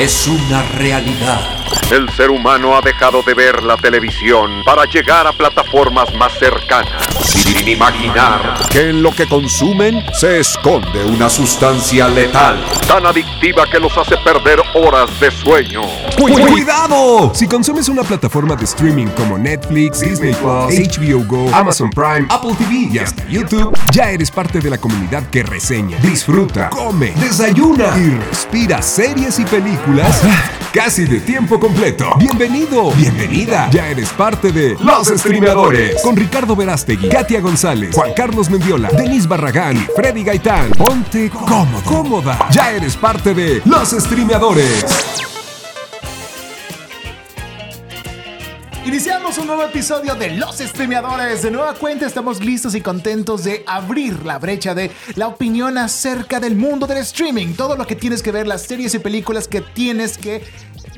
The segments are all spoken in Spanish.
es una realidad. El ser humano ha dejado de ver la televisión para llegar a plataformas más cercanas, sin imaginar que en lo que consumen se esconde una sustancia letal, tan adictiva que los hace perder horas de sueño. ¡Cuidado! Si consumes una plataforma de streaming como Netflix, Disney Plus, HBO Go, Amazon Prime, Apple TV y hasta YouTube, ya eres parte de la comunidad que reseña, disfruta, come, desayuna y respira series y películas casi de tiempo completo. Bienvenido, bienvenida. Ya eres parte de Los Streamadores con Ricardo Verástegui, Katia González, Juan Carlos Mendiola, Denis Barragán Freddy Gaitán. Ponte cómodo, cómoda. Ya eres parte de Los Streamadores. Iniciamos un nuevo episodio de Los Streameadores. De nueva cuenta estamos listos y contentos de abrir la brecha de la opinión acerca del mundo del streaming. Todo lo que tienes que ver, las series y películas que tienes que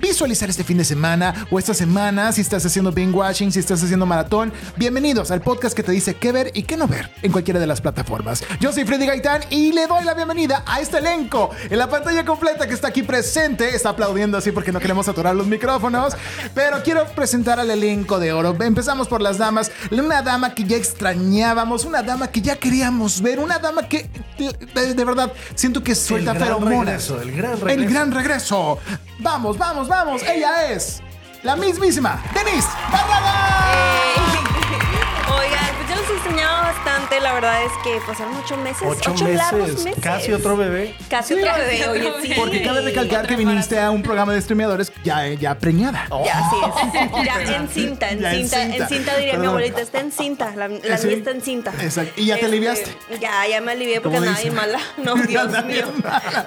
visualizar este fin de semana o esta semana, si estás haciendo binge watching, si estás haciendo maratón. Bienvenidos al podcast que te dice qué ver y qué no ver en cualquiera de las plataformas. Yo soy Freddy Gaitán y le doy la bienvenida a este elenco en la pantalla completa que está aquí presente. Está aplaudiendo así porque no queremos aturar los micrófonos, pero quiero presentar al elenco de oro. Empezamos por las damas. Una dama que ya extrañábamos, una dama que ya queríamos ver, una dama que de, de verdad siento que suelta El gran feromonas. regreso, el gran regreso. El gran regreso. Vamos, vamos, vamos. Ella es la mismísima Denise Barraga. Bastante. La verdad es que pasaron ocho meses. Ocho, largos meses, meses. casi otro bebé. Casi otro bebé, oye, sí. Porque cabe recalcar que viniste a un programa de streameadores ya, ya preñada. Ya, así es. Ya en cinta, en Ya en cinta, en cinta diría mi abuelita, está en cinta, la, la Sí. mía está en cinta. Exacto. ¿Y ya te Este, aliviaste? Ya, ya me alivié porque ¿Cómo andaba bien mala. No, Dios mío.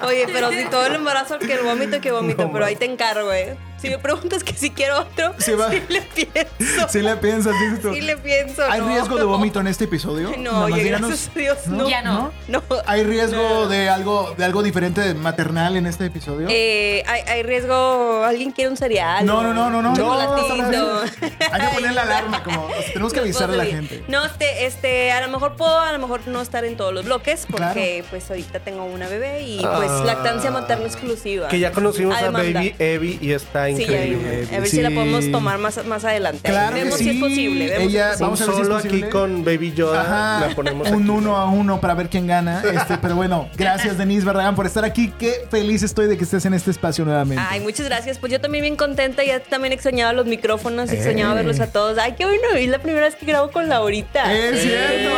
Oye, pero si todo el embarazo que el vómito, que vómito, No, pero ahí te encargo, eh. Si me preguntas que si quiero otro, Sí, va. sí le pienso. Si le piensas, tú. Sí le pienso. ¿Hay no. riesgo de vómito en este episodio? No, díganos. gracias a Dios, no. Ya no. No. ¿Hay riesgo de algo, de algo diferente maternal en este episodio? Eh, hay, hay riesgo, alguien quiere un cereal. No, no, no, no, no. No. Hay que poner la alarma, como tenemos que No avisar a la gente. No, este, este, a lo mejor puedo, a lo mejor no estar en todos los bloques, porque Claro. pues ahorita tengo una bebé y pues Ah. lactancia materna exclusiva. Que ya conocimos a, demanda. Baby Evie y está Sí, increíble. a ver Sí. si la podemos tomar más, más adelante. Claro que vemos sí. si es posible. Vemos Ella- si vamos a ver si Solo aquí con Baby Yoda Ajá, la ponemos un aquí. uno a uno para ver quién gana. Este, pero bueno, gracias Denise Barragán por estar aquí. Qué feliz estoy de que estés en este espacio nuevamente. Ay, muchas gracias. Pues yo también bien contenta. Ya también extrañaba los micrófonos, extrañaba Eh. verlos a todos. Ay, qué bueno. Es la primera vez que grabo con Laurita. Es Sí, cierto.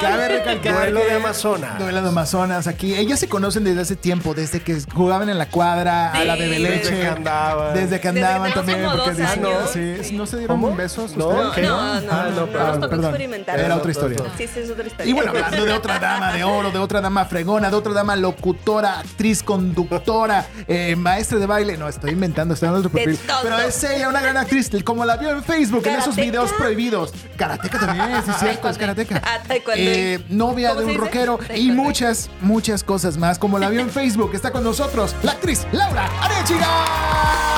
Cabe recalcar. Duelo de Amazonas. Duelo de Amazonas aquí. Ellas se conocen desde hace tiempo, desde que jugaban en la cuadra a la bebé leche. que andaban. Desde que Desde andaban que también. como porque dos dicen- años. sí, ¿No se dieron ¿Cómo? besos No. No, no, Ah, no, perdón. Era otra historia. Sí, sí, es otra historia. Y bueno, hablando de otra dama de oro, de otra dama fregona, de otra dama locutora, actriz, conductora, eh, maestra de baile. No, estoy inventando, estoy dando otro perfil. Pero es ella, una gran actriz, como la vio en Facebook, en esos videos prohibidos. Karateca también, sí, es cierto, es karateca. Ah, taekwondo. Eh, novia ¿Cómo de un rockero y muchas, muchas cosas más. Como la vio en Facebook, está con nosotros la actriz Laura Arechiga.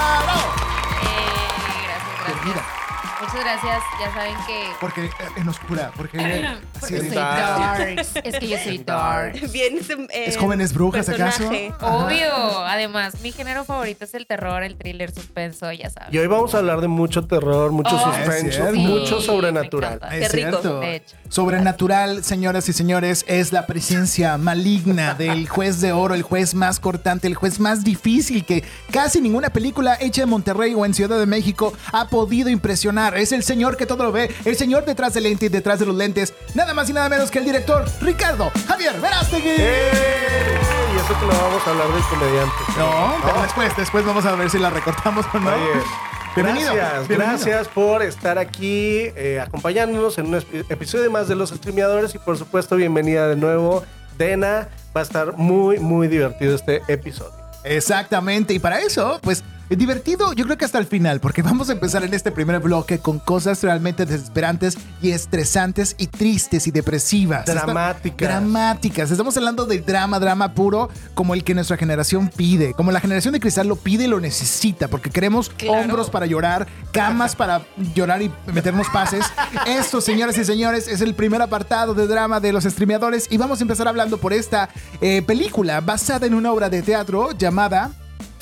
¡Bravo! Eh, gracias, gracias. Muchas gracias. Ya saben que. Porque eh, en oscura, porque así Porque soy darks. Es que yo soy dark. Bien, ese, eh, ¿Es jóvenes brujas, acaso? Obvio. Además, mi género favorito es el terror, el thriller, suspenso, ya saben. Y hoy vamos a hablar de mucho terror, mucho Oh, es suspenso, mucho sobrenatural. Es Qué rico. cierto. De hecho. Sobrenatural, señoras y señores, es la presencia maligna del juez de oro, el juez más cortante, el juez más difícil que casi ninguna película hecha en Monterrey o en Ciudad de México ha podido impresionar. Es el señor que todo lo ve, el señor detrás del lente y detrás de los lentes, nada más y nada menos que el director Ricardo Javier Verástegui. Y eso que no vamos a hablar del comediante. No, pero después, después vamos a ver si la recortamos o no. Oye, Bienvenido, Gracias, bienvenido. gracias por estar aquí eh, acompañándonos en un episodio más de Los Streameadores y por supuesto bienvenida de nuevo, Dena. Va a estar muy, muy divertido este episodio. Exactamente, y para eso, pues Es divertido, yo creo que hasta el final, porque vamos a empezar en este primer bloque con cosas realmente desesperantes y estresantes y tristes y depresivas. Dramáticas. dramáticas. Estamos hablando de drama, drama puro, como el que nuestra generación pide, como la generación de cristal lo pide y lo necesita, porque queremos Claro. hombros para llorar, camas para llorar y meternos pases. Esto, señoras y señores, es el primer apartado de drama de los streameadores y vamos a empezar hablando por esta eh, película basada en una obra de teatro llamada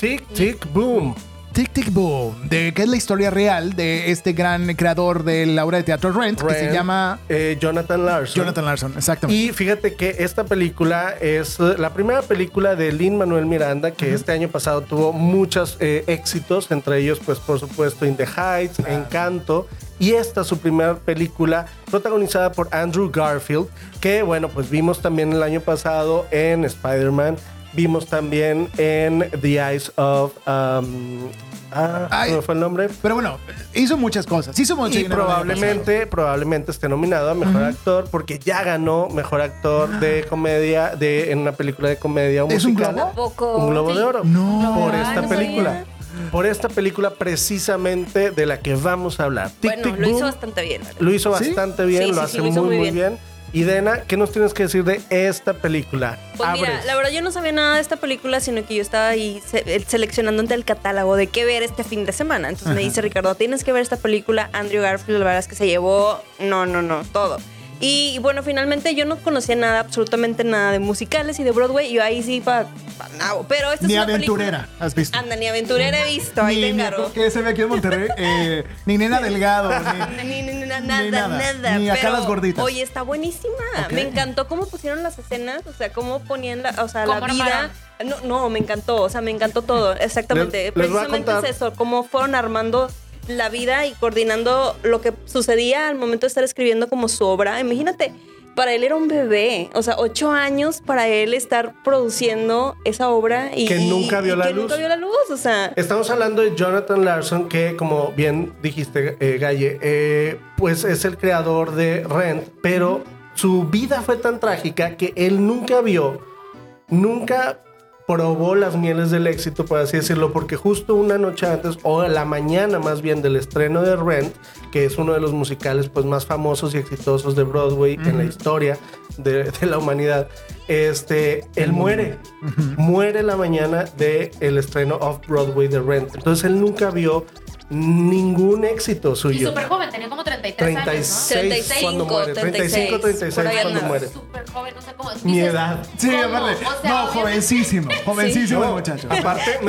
Tic, tic, boom. Tic Tic Boom, de, que es la historia real de este gran creador de la obra de teatro Rent, que se llama eh, Jonathan Larson. Jonathan Larson, exactamente. Y fíjate que esta película es la primera película de Lin Manuel Miranda que este año pasado tuvo muchos eh, éxitos, entre ellos, pues por supuesto, In the Heights, Encanto. Y esta es su primera película protagonizada por Andrew Garfield, que bueno, pues vimos también el año pasado en Spider-Man. Vimos también en The Eyes of... um, ah, Ay. ¿cómo fue el nombre? Pero bueno, hizo muchas cosas. Hizo mucho Y probablemente, probablemente esté nominado a mejor actor porque ya ganó mejor actor de comedia de, en una película de comedia o ¿Es un musical. globo? Tampoco. Un globo de oro. No. Por Ah, esta no película. sabía. Por esta película precisamente de la que vamos a hablar. Tic, Bueno, Tic, lo hizo bastante bien. Lo hizo ¿Sí? bastante bien, Sí, lo sí, hace sí, lo hizo muy, muy muy bien. bien. Y Dena, ¿qué nos tienes que decir de esta película? Pues mira, la verdad yo no sabía nada de esta película, sino que yo estaba ahí se- eh, seleccionando entre el catálogo de qué ver este fin de semana. Entonces me dice Ricardo, tienes que ver esta película. Andrew Garfield, la verdad es que se llevó, no, no, no, todo. Y bueno, finalmente yo no conocía nada, absolutamente nada de musicales y de Broadway. Y yo ahí sí, para nabo. Pero esta Ni es una aventurera, película- has visto. Anda, ni aventurera he visto. Ahí Ni, te que se ve aquí en Monterrey, eh, ni Nena Delgado, ni, Ni, ni- ni- nada, Ni nada, nada. Ni acá pero, las gorditas. Oye, está buenísima. Me encantó cómo pusieron las escenas, o sea, cómo ponían la, o sea, la ¿Cómo vida. No, no, me encantó, o sea, me encantó todo, exactamente. Les- les voy a Precisamente contar- es eso, cómo fueron armando la vida y coordinando lo que sucedía al momento de estar escribiendo como su obra. Imagínate, para él era un bebé, o sea, ocho años para él estar produciendo esa obra y Que nunca vio y la que luz. nunca vio la luz, o sea. Estamos hablando de Jonathan Larson, que como bien dijiste, eh, Galle, eh, pues es el creador de Rent, pero su vida fue tan trágica que él nunca vio, nunca probó las mieles del éxito, por así decirlo, porque justo una noche antes, o la mañana más bien del estreno de Rent, que es uno de los musicales pues, más famosos y exitosos de Broadway en la historia de, de la humanidad, este, él muere. Muere la mañana del el estreno off-Broadway de Rent. Entonces él nunca vio ningún éxito Y suyo. súper joven, tenía como 33 años, 36 36, cuando muere. 35, 36 por ahí cuando. ¿no? muere. Súper joven, no sé cómo. Mi edad. Sí, ¿cómo? aparte. O sea, no, jovencísimo. Jovencísimo No, muchacho. Aparte,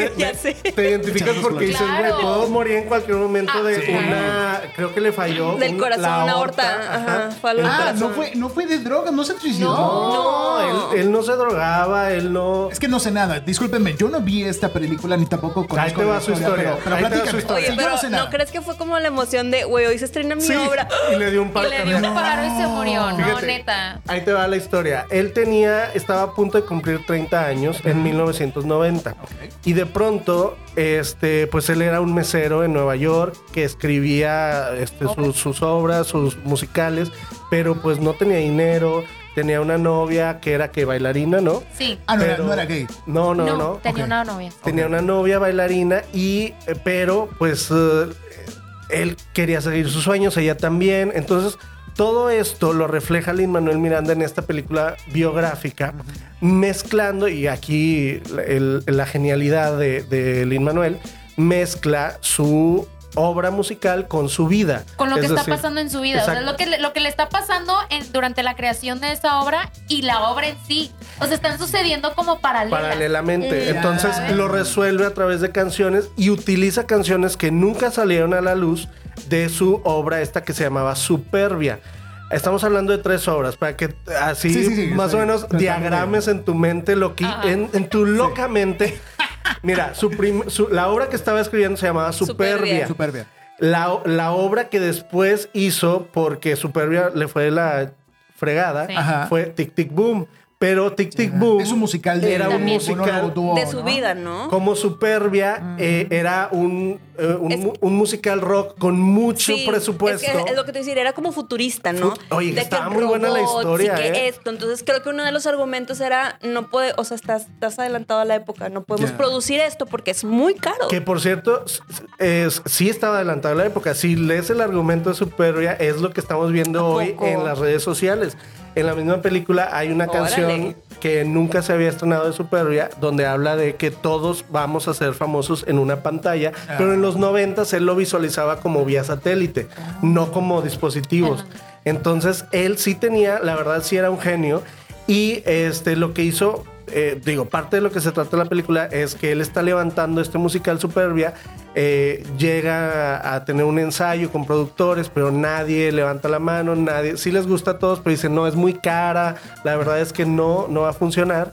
te identificas porque dices, güey, Claro. puedo morir en cualquier momento Ah, de sí. una. Creo que le falló. Del un- corazón, la una aorta. Ajá, fue algo del Ah, no fue, no fue de drogas, no se suicidó. No, él, él no se drogaba, él no. Es que no sé nada. Discúlpenme, yo no vi esta película ni tampoco conozco Ahí te va su historia, Pero, platícame. Pero no sé nada. ¿no crees que fue como la emoción de, güey, hoy se estrena mi Sí, obra? y le dio un Y paro le dio un paro y se murió, no, Fíjate, neta. Ahí te va la historia. Él tenía, estaba a punto de cumplir 30 años en 1990. Y de pronto, este, pues él era un mesero en Nueva York que escribía este, sus, sus obras, sus musicales, pero pues no tenía dinero. Tenía una novia que era que bailarina, ¿no? Sí. Ah, no, era, Pero- no era gay. No, no, no. tenía una novia. Tenía una novia bailarina y, eh, pero pues eh, él quería seguir sus sueños, ella también. Entonces, todo esto lo refleja Lin Manuel Miranda en esta película biográfica, mezclando, y aquí el- la genialidad de, de Lin Manuel, mezcla su obra musical con su vida. Con lo que Es está decir, pasando en su vida. O sea, lo que, le, lo que le está pasando en- durante la creación de esa obra y la obra en sí. O sea, están sucediendo como paralelas. Paralelamente. Mm. Entonces lo resuelve a través de canciones y utiliza canciones que nunca salieron a la luz de su obra esta que se llamaba Superbia. Estamos hablando de tres obras para que así Sí, sí, sí, más o menos diagrames en tu mente lo que Ajá. en, en tu loca mente. Mira, su prim- su- la obra que estaba escribiendo se llamaba Superbia. Superbia. La, la obra que después hizo, porque Superbia le fue la fregada, Sí. Fue Tic Tic Boom. Pero Tic Tic Boom Es un musical de era un También. musical dúo, de su ¿no? vida, ¿no? como Superbia eh, era un, eh, un, Es- un musical rock con mucho Sí, presupuesto. Es, que es lo que te decía, era como futurista, ¿no? Fut- oye, De que estaba muy buena la historia, y que ¿eh? esto. Entonces creo que uno de los argumentos era, no puede, o sea, estás, estás adelantado a la época, no podemos Ya. producir esto porque es muy caro. Que por cierto, es, sí estaba adelantado a la época. Si lees el argumento de Superbia, es lo que estamos viendo ¿A hoy poco? en las redes sociales. En la misma película hay una Órale. canción que nunca se había estrenado de Superbia, donde habla de que todos vamos a ser famosos en una pantalla, pero en los 90 él lo visualizaba como vía satélite, no como dispositivos. Entonces él sí tenía, la verdad sí era un genio. Y este, lo que hizo eh, digo, parte de lo que se trata la película es que él está levantando este musical Superbia, eh, llega a, tener un ensayo con productores, pero nadie levanta la mano, nadie, sí les gusta a todos, pero dicen, no, es muy cara, la verdad es que no, no va a funcionar.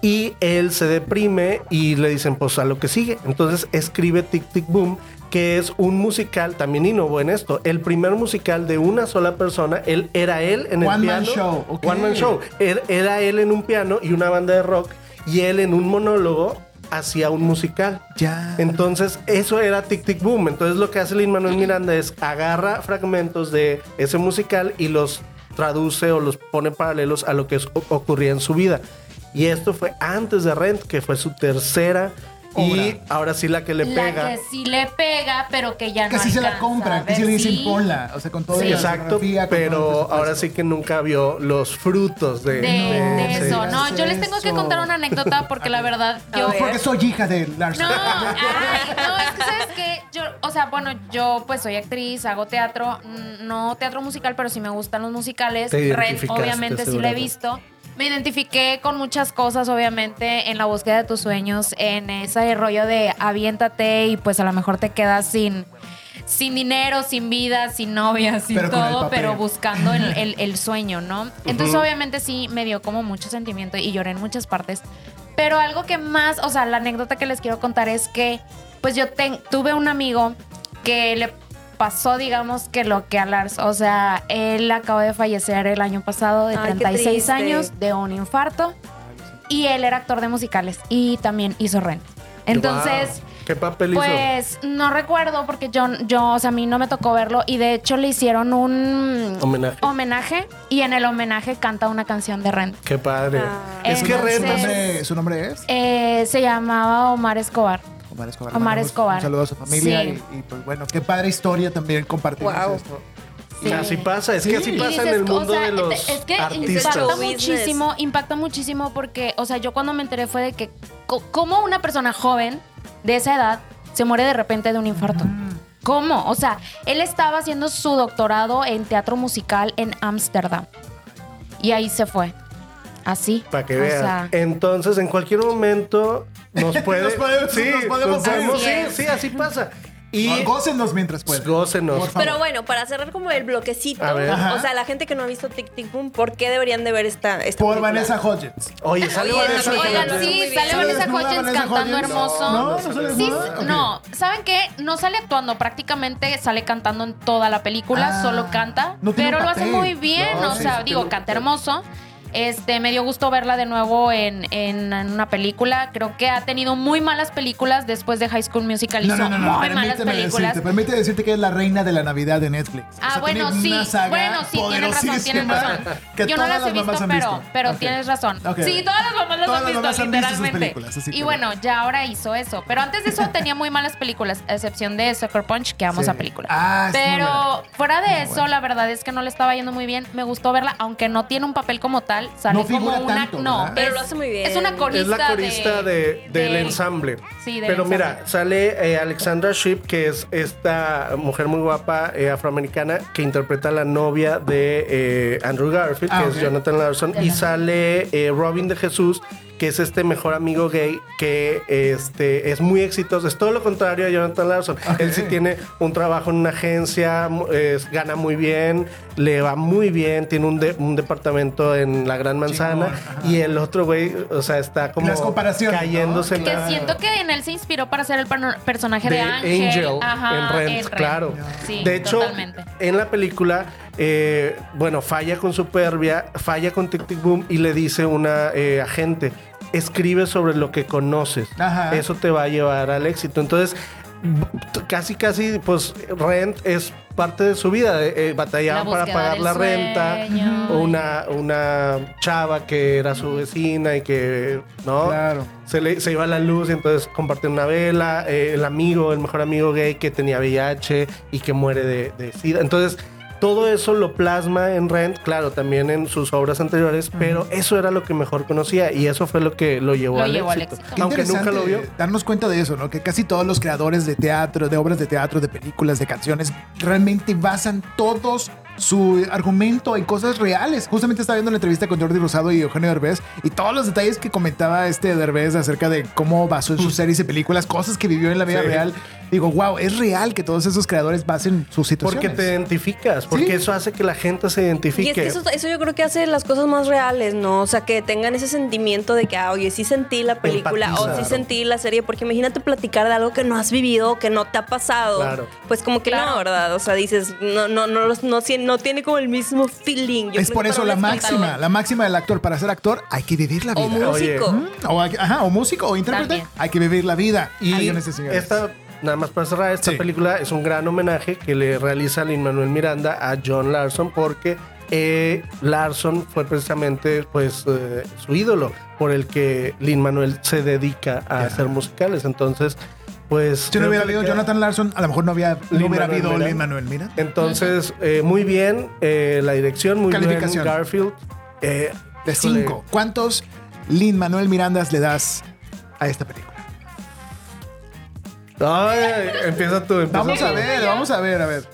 Y él se deprime y le dicen, pues a lo que sigue. Entonces escribe Tic Tic Boom, que es un musical, también innovó en esto. El primer musical de una sola persona, él era él en el One man piano. show, ok. One man show. Él- era él en un piano y una banda de rock, y él en un monólogo hacía un musical. Ya. Entonces, eso era Tic Tic Boom. Entonces, lo que hace Lin Manuel Miranda es agarra fragmentos de ese musical y los traduce o los pone paralelos a lo que ocurría en su vida. Y esto fue antes de Rent, que fue su tercera y ahora sí la que le la pega. que sí le pega, pero que ya no Casi se la alcanza, compran, casi le dicen Sí. ponla. O sea, con todo Sí. Exacto, pero ahora sí que nunca vio los frutos de, De, de sí. eso, no, yo les tengo que contar una anécdota porque la verdad yo Porque soy hija de Larson. No, ay, no, es que sabes que yo, o sea, bueno, yo pues soy actriz, hago teatro, mm, no teatro musical, pero sí me gustan los musicales. Identificaste, obviamente sí lo he visto. Me identifiqué con muchas cosas, obviamente, en la búsqueda de tus sueños, en ese rollo de aviéntate y pues a lo mejor te quedas sin, sin dinero, sin vida, sin novia, sin Pero todo, pero buscando el, el- el sueño, ¿no? Entonces, obviamente sí me dio como mucho sentimiento y lloré en muchas partes. Pero algo que más, o sea, la anécdota que les quiero contar es que, pues yo tuve un amigo que le pasó, digamos, que lo que a Lars, o sea, él acaba de fallecer el año pasado de Ay, qué 36 triste. años de un infarto y él era actor de musicales y también hizo Rent. Entonces, Wow, ¿Qué papel hizo? pues no recuerdo porque yo, yo, o sea, a mí no me tocó verlo y de hecho le hicieron un Homenaje. homenaje y en el homenaje canta una canción de Rent. Qué padre. Ah. es que ¿Su Rent Entonces- nombre, ¿Su nombre es? Eh, se llamaba Omar Escobar. Omar Escobar. Omar Mandamos Escobar. Un saludo a su familia Sí. y, y, pues bueno, qué padre historia también compartimos Wow. esto. Sí. Así pasa, es que así pasa en el o mundo sea, de los es que artistas. impacta muchísimo, impacta muchísimo porque, o sea, yo cuando me enteré fue de que cómo una persona joven de esa edad se muere de repente de un infarto. ¿Cómo? O sea, él estaba haciendo su doctorado en teatro musical en Ámsterdam. Y ahí se fue. Así. Para que vean. sea, Entonces, en cualquier momento nos puede. Nos podemos- sí, nos podemos nos podemos- sí, sí, así pasa. Y Gócenos mientras puedan. gócenos. Pero bueno, para cerrar como el bloquecito, o sea, la gente que no ha visto Tic Tic Boom, ¿por qué deberían de ver esta, esta Por película? Vanessa Hodgins. Oye, sale Oye, Vanessa no, Oigan, sí, sale ¿Sale Vanessa Vanessa cantando hermoso. No, no sale Sí, no, ¿saben qué? No sale actuando, prácticamente sale cantando en toda la película, Ah, solo canta, no pero lo hace muy bien, No, o sí, sea, digo, canta hermoso. Este, me dio gusto verla de nuevo en, en- en una película. Creo que ha tenido muy malas películas después de High School Musical. No, no, no, no. muy malas películas. decirte, permite decirte que es la reina de la Navidad de Netflix. O Ah, sea, bueno, sí. Bueno, sí, tienes razón, tienes Yo no las he visto, pero, pero tienes razón. Sí, todas las mamás las Todas han visto, han literalmente. y bueno, ya ahora hizo eso. Pero antes de eso tenía muy malas películas, a excepción de Sucker Punch, que amo Sí. esa película. Ah, pero fuera de eso, la verdad es que no le estaba yendo muy bien. Me gustó verla, aunque no tiene un papel como tal. Sale No como figura una. tanto, no, ¿verdad? Pero lo hace muy bien. Es una corista. Es la corista de, del de- ensamble. Sí, del Pero mira, sale eh, Alexandra Shipp, que es esta mujer muy guapa eh, afroamericana que interpreta a la novia de eh, Andrew Garfield, Ah, que es Jonathan Larson. Y sale eh, Robin de Jesús, que es este mejor amigo gay que este, es muy exitoso. Es todo lo contrario a Jonathan Larson. Él sí tiene un trabajo en una agencia, es- gana muy bien, le va muy bien, tiene un, de- un departamento en la Gran Manzana. Y el otro güey, o sea, está como Las comparaciones, cayéndose ¿no? Que la- siento que en él se inspiró para ser el personaje de, de Ángel. Angel, Ajá, en Rent, claro. Sí, de hecho, totalmente. en la película, eh, bueno, falla con Superbia, falla con Tic Tic Boom y le dice una eh, agente, escribe sobre lo que conoces. Ajá. Eso te va a llevar al éxito. Entonces, casi, casi, pues, Rent es parte de su vida. Eh, eh, para pagar la renta. Una, una chava que era su vecina y que, ¿no? Claro. Se, le, se iba la luz y entonces compartió una vela. eh, el amigo, el mejor amigo gay que tenía VIH y que muere de, de SIDA. Entonces, todo eso lo plasma en Rent, claro, también en sus obras anteriores, pero eso era lo que mejor conocía y eso fue lo que lo llevó, Lo al, llevó al éxito. éxito. Qué Aunque nunca lo vio. Darnos cuenta de eso, ¿no? Que casi todos los creadores de teatro, de obras de teatro, de películas, de canciones, realmente basan todos su argumento en cosas reales. Justamente estaba viendo la entrevista con Jordi Rosado y Eugenio Derbez y todos los detalles que comentaba este Derbez acerca de cómo basó en sus series y películas, cosas que vivió en la vida Sí. real. Digo, wow, es real que todos esos creadores basen sus situaciones. Porque te identificas, porque Sí. eso hace que la gente se Y identifique. es que eso, eso yo creo que hace las cosas más reales, ¿no? O sea, que tengan ese sentimiento de que, ah, oye, sí sentí la película o sí sentí la serie, porque imagínate platicar de algo que no has vivido, que no te ha pasado. Claro. Pues como que Claro. no, ¿verdad? O sea, dices, no, no, no, no, no, no tiene como el mismo feeling. Yo es por eso la máxima, la máxima del actor para ser actor hay que vivir la vida. O músico. Mm, O, ajá, o músico o intérprete, También. hay que vivir la vida. Y y esta, nada más para cerrar, esta Sí. película es un gran homenaje que le realiza Lin Manuel Miranda a John Larson porque eh, Larson fue precisamente pues eh, su ídolo por el que Lin Manuel se dedica a hacer musicales. Entonces, pues Si no hubiera habido Jonathan Larson, a lo mejor no, había, no hubiera habido Miranda. Lin Manuel Mira. Entonces, eh, muy bien eh, la dirección, muy bien Calificación. Garfield. Eh, De híjole, cinco. ¿Cuántos Lin Manuel Mirandas le das a esta película? Ay, empieza tú. empieza Vamos tú. a ver, vamos a ver, a ver.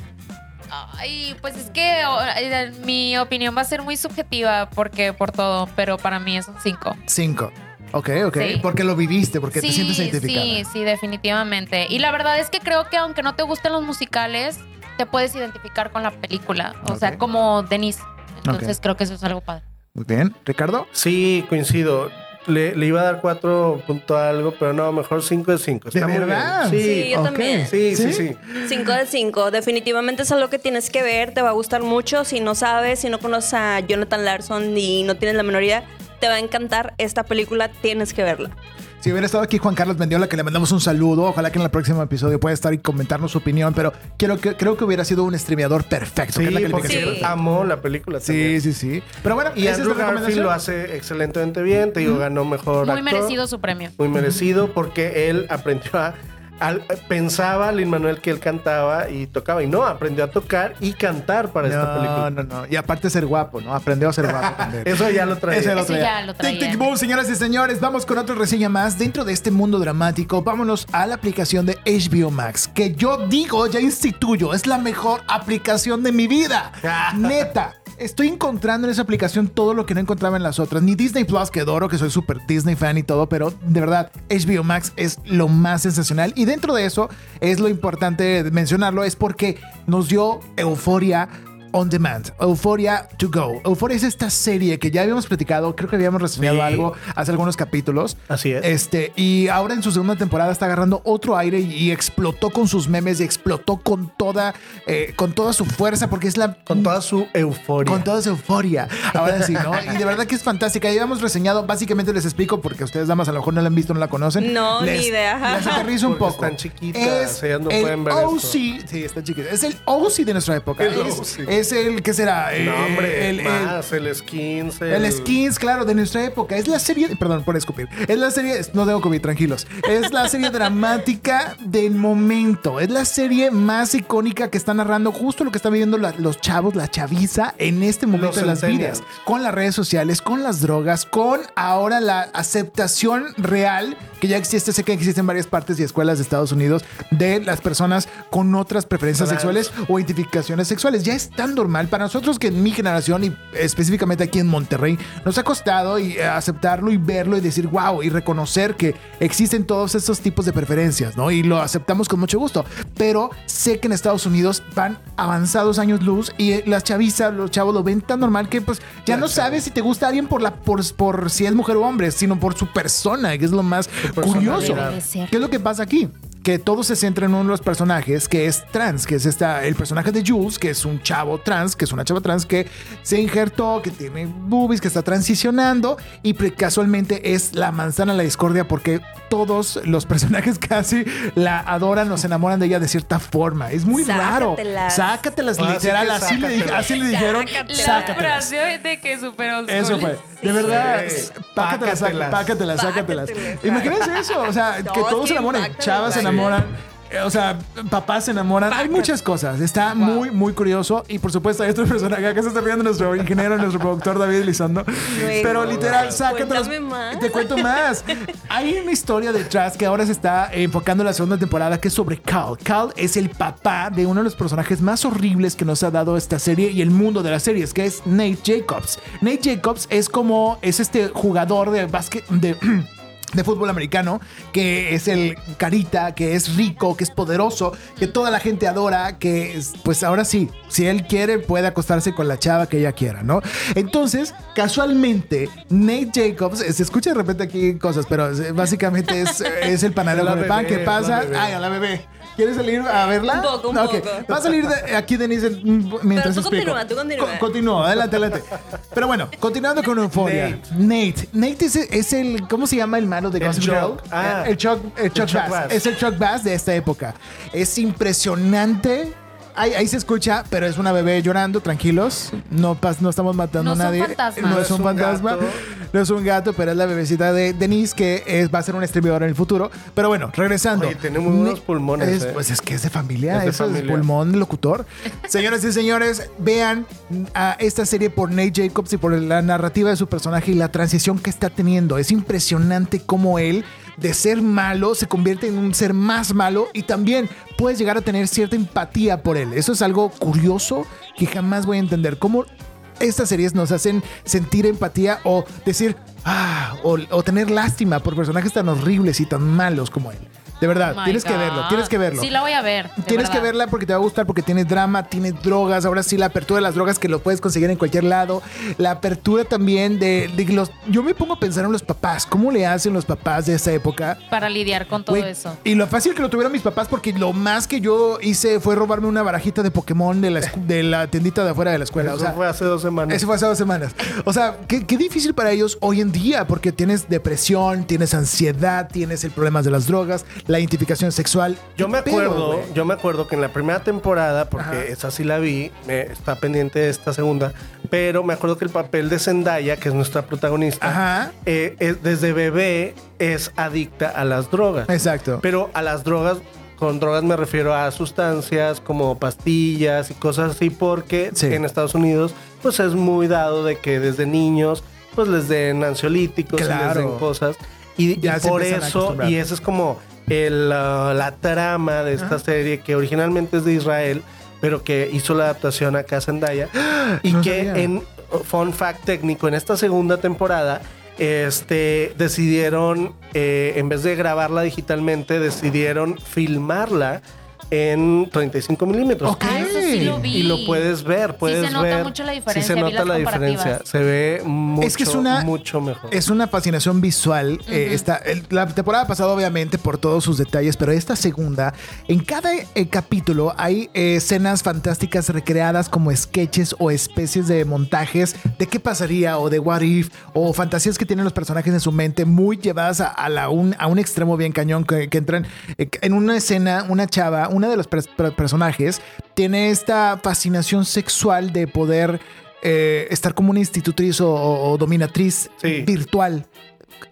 Ay, pues es que o- mi opinión va a ser muy subjetiva porque por todo, pero para mí es un 5. Cinco. Ok, ok. Sí. Porque lo viviste, porque te sientes identificada. Sí, sí, definitivamente. Y la verdad es que creo que aunque no te gusten los musicales, te puedes identificar con la película. O sea, como Denise. Entonces creo que eso es algo padre. Muy bien. ¿Ricardo? Sí, coincido. Le, le iba a dar cuatro punto algo, pero no, mejor cinco de cinco. ¿De Está muy verdad? bien. Sí, Sí, yo también. sí, sí, ¿Sí? sí. 5 de 5. Definitivamente es algo que tienes que ver, te va a gustar mucho. Si no sabes, si no conoces a Jonathan Larson y no tienes la menor idea, te va a encantar esta película, tienes que verla. Si hubiera estado aquí Juan Carlos Mendiola, que le mandamos un saludo. Ojalá que en el próximo episodio pueda estar y comentarnos su opinión. Pero quiero que, creo que hubiera sido un streameador perfecto. que es la Sí, porque amó la película Sí, también. sí, sí. Pero bueno, Y Andrew Garfield lo hace excelentemente bien. Te digo, ganó mejor Muy actor. merecido su premio. Muy merecido porque él aprendió a... al- pensaba Lin Manuel que él cantaba y tocaba y no, aprendió a tocar y cantar para esta No, película. no, no. Y aparte ser guapo, ¿no? Aprendió a ser guapo. Eso ya lo traía. Lo Eso ya lo traía. Tic, tic, boom, señoras y señores, vamos con otra reseña más. Dentro de este mundo dramático, vámonos a la aplicación de HBO Max, que yo digo, ya instituyo, es la mejor aplicación de mi vida. Neta. Estoy encontrando en esa aplicación todo lo que no encontraba en las otras. Ni Disney Plus, que adoro, que soy súper Disney fan y todo, pero de verdad, HBO Max es lo más sensacional. Y dentro de eso, es lo importante mencionarlo, es porque nos dio euforia On Demand, Euphoria to Go. Euphoria es esta serie que ya habíamos platicado, creo que habíamos reseñado Sí. algo hace algunos capítulos. Así es. Este, y ahora en su segunda temporada está agarrando otro aire y, y explotó con sus memes y explotó con toda, eh, con toda su fuerza porque es la... Con toda su euforia. Con toda su euforia. Ahora sí, ¿no? Y de verdad que es fantástica. Ya hemos reseñado, básicamente les explico porque ustedes damas a lo mejor no la han visto, no la conocen. No, ni idea. Les aterrizo un poco. están chiquitas, ellas no el pueden ver OC, esto. sí, está chiquita. Es el OC de nuestra época. El es, OC. es el, ¿qué será? No, Eh, hombre, el, el- más, el, skins. el skins, claro, de nuestra época. Es la serie, perdón por escupir. Es la serie, no tengo COVID, tranquilos. Es la serie dramática del momento. Es la serie más icónica que está narrando justo lo que están viviendo la- los chavos, la chaviza en este momento Los de las vidas. Con las redes sociales, con las drogas, con ahora la aceptación real que ya existe, sé que existe en varias partes y escuelas de Estados Unidos de las personas con otras preferencias Trans. sexuales o identificaciones sexuales. Ya es tan normal para nosotros que en mi generación y específicamente aquí en Monterrey nos ha costado y, eh, aceptarlo y verlo y decir wow y reconocer que existen todos estos tipos de preferencias, ¿no? Y lo aceptamos con mucho gusto. Pero sé que en Estados Unidos van avanzados años luz y eh, las chavizas, los chavos lo ven tan normal que pues ya no sabes si te gusta alguien por la por, por si es mujer o hombre, sino por su persona, que es lo más curioso. ¿Qué es lo que pasa aquí? Que todo se centra en uno de los personajes que es trans, que es esta, el personaje de Jules, que es un chavo trans, que es una chava trans que se injertó, que tiene boobies, que está transicionando y casualmente es la manzana de la discordia porque todos los personajes casi la adoran o se enamoran de ella de cierta forma. Es muy raro. Sácatelas. Sácatelas, Así literal, que así le, dije- así le dijeron. La Sácatelas. frase de que super old Eso fue. De verdad. Sí. Pácatelas, Pácatelas. pácatelas, sácatelas. Imagínense eso. O sea, que todos se enamoran. pácatelas. Chavas se Sí. Enamoran. eh, o sea, papás se enamoran. Hay muchas cosas. Está muy, muy curioso. Y por supuesto, hay otro personaje acá se está viendo nuestro ingeniero, nuestro productor David Elizondo. Pero literal, sácate los- Cuéntame más. Te cuento más. Hay una historia detrás que ahora se está enfocando en la segunda temporada que es sobre Cal. Cal es el papá de uno de los personajes más horribles que nos ha dado esta serie y el mundo de las series, que es Nate Jacobs. Nate Jacobs es como, es este jugador de básquet, de... de fútbol americano, que es el carita, que es rico, que es poderoso, que toda la gente adora, que es- pues ahora sí, si él quiere puede acostarse con la chava que ella quiera, ¿no? Entonces, casualmente, Nate Jacobs, se escucha de repente aquí cosas, pero es- básicamente es, es el panadero con el pan que pasa. Ay, a la bebé. ¿Quieres salir a verla? Un poco, un Ok. poco. Va a salir de aquí Denise mientras tú explico. continúa, tú continúa. Co- continúa, adelante, adelante. Pero bueno, continuando con Euphoria. Nate. Nate, es, es el, ¿cómo se llama el malo de Gossip Girl? Ah. el Chuck, el Chuck, Chuck Bass. Bass. Es el Chuck Bass de esta época. Es impresionante. Ahí, ahí se escucha, pero es una bebé llorando, tranquilos. No, pas- no estamos matando No a nadie. fantasmas. No es No es un un fantasma. gato. No es un gato, pero es la bebecita de Denise que es- va a ser un streamer en el futuro. Pero bueno, regresando. Oye, tiene muy buenos Ne- pulmones, es- eh. Pues es que es de familia. Es de eso es familia. pulmón de locutor. Señoras y señores, vean a esta serie por Nate Jacobs y por la narrativa de su personaje y la transición que está teniendo. Es impresionante cómo él, de ser malo, se convierte en un ser más malo y también puedes llegar a tener cierta empatía por él. Eso es algo curioso que jamás voy a entender. Cómo estas series nos hacen sentir empatía o decir, ah, o, o tener lástima por personajes tan horribles y tan malos como él. De verdad, Oh tienes que verlo, tienes que verlo. Sí, la voy a ver. Tienes que verla porque te va a gustar, porque tiene drama, tiene drogas. Ahora sí, la apertura de las drogas que lo puedes conseguir en cualquier lado. La apertura también de, de los. Yo me pongo a pensar en los papás. ¿Cómo le hacen los papás de esa época? Para lidiar con todo eso. Y lo fácil que lo tuvieron mis papás, porque lo más que yo hice fue robarme una barajita de Pokémon de la, escu- de la tiendita de afuera de la escuela. Eso o sea, fue hace dos semanas. eso fue hace dos semanas. O sea, qué, qué difícil para ellos hoy en día, porque tienes depresión, tienes ansiedad, tienes el problema de las drogas, la identificación sexual. Yo me ¿Qué pedo, acuerdo, yo me acuerdo que en la primera temporada, porque Ajá. esa sí la vi, está pendiente de esta segunda, pero me acuerdo que el papel de Zendaya, que es nuestra protagonista, Ajá. eh, es- desde bebé es adicta a las drogas. Exacto. Pero a las drogas, con drogas me refiero a sustancias como pastillas y cosas así, porque Sí. en Estados Unidos pues es muy dado de que desde niños pues les den ansiolíticos y les den cosas. Y, por eso, y ese es como el, ah, la trama de esta serie que originalmente es de Israel, pero que hizo la adaptación acá a Zendaya. y No que sabía. en fun fact técnico, en esta segunda temporada, este, decidieron, eh, en vez de grabarla digitalmente, decidieron filmarla en 35 milímetros. Ok. Ah, eso sí lo vi. Y lo puedes ver, puedes se nota ver. mucho la Sí diferencia, se vi nota las la diferencia. Se ve mucho, Es que es una- mucho mejor. Es una fascinación visual. eh, esta- el- la temporada pasada, obviamente, por todos sus detalles, pero esta segunda, en cada eh, capítulo hay eh, escenas fantásticas recreadas como sketches o especies de montajes de qué pasaría o de what if o fantasías que tienen los personajes en su mente, muy llevadas a, a la un, a un extremo bien cañón que, que entran eh, en una escena, una chava, una de per- personajes tiene esta fascinación sexual de poder eh, estar como una institutriz o, o- o dominatriz Sí. virtual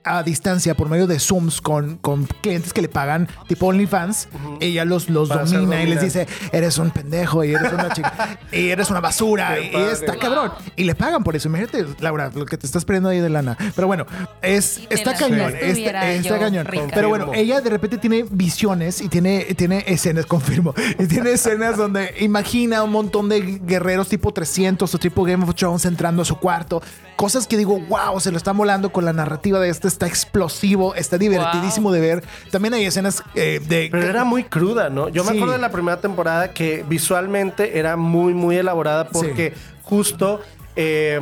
a distancia por medio de Zooms con, con clientes que le pagan tipo OnlyFans. Ella los, los Para domina y les dice, eres un pendejo y eres una chica y eres una basura Qué y, padre. está cabrón. Y le pagan por eso. Imagínate, Laura, lo que te estás perdiendo ahí de lana. Pero bueno, es, está cañón. estuviera Está, cañón. rica. Pero bueno, ella de repente tiene visiones y tiene, tiene escenas, confirmo, y tiene escenas donde imagina un montón de guerreros tipo 300 o tipo Game of Thrones entrando a su cuarto. Cosas que digo, wow, se lo está molando con la narrativa de esto, está explosivo, está divertidísimo de ver. También hay escenas eh, de... Pero era muy cruda, ¿no? Yo me acuerdo de la primera temporada que visualmente era muy, muy elaborada porque justo eh,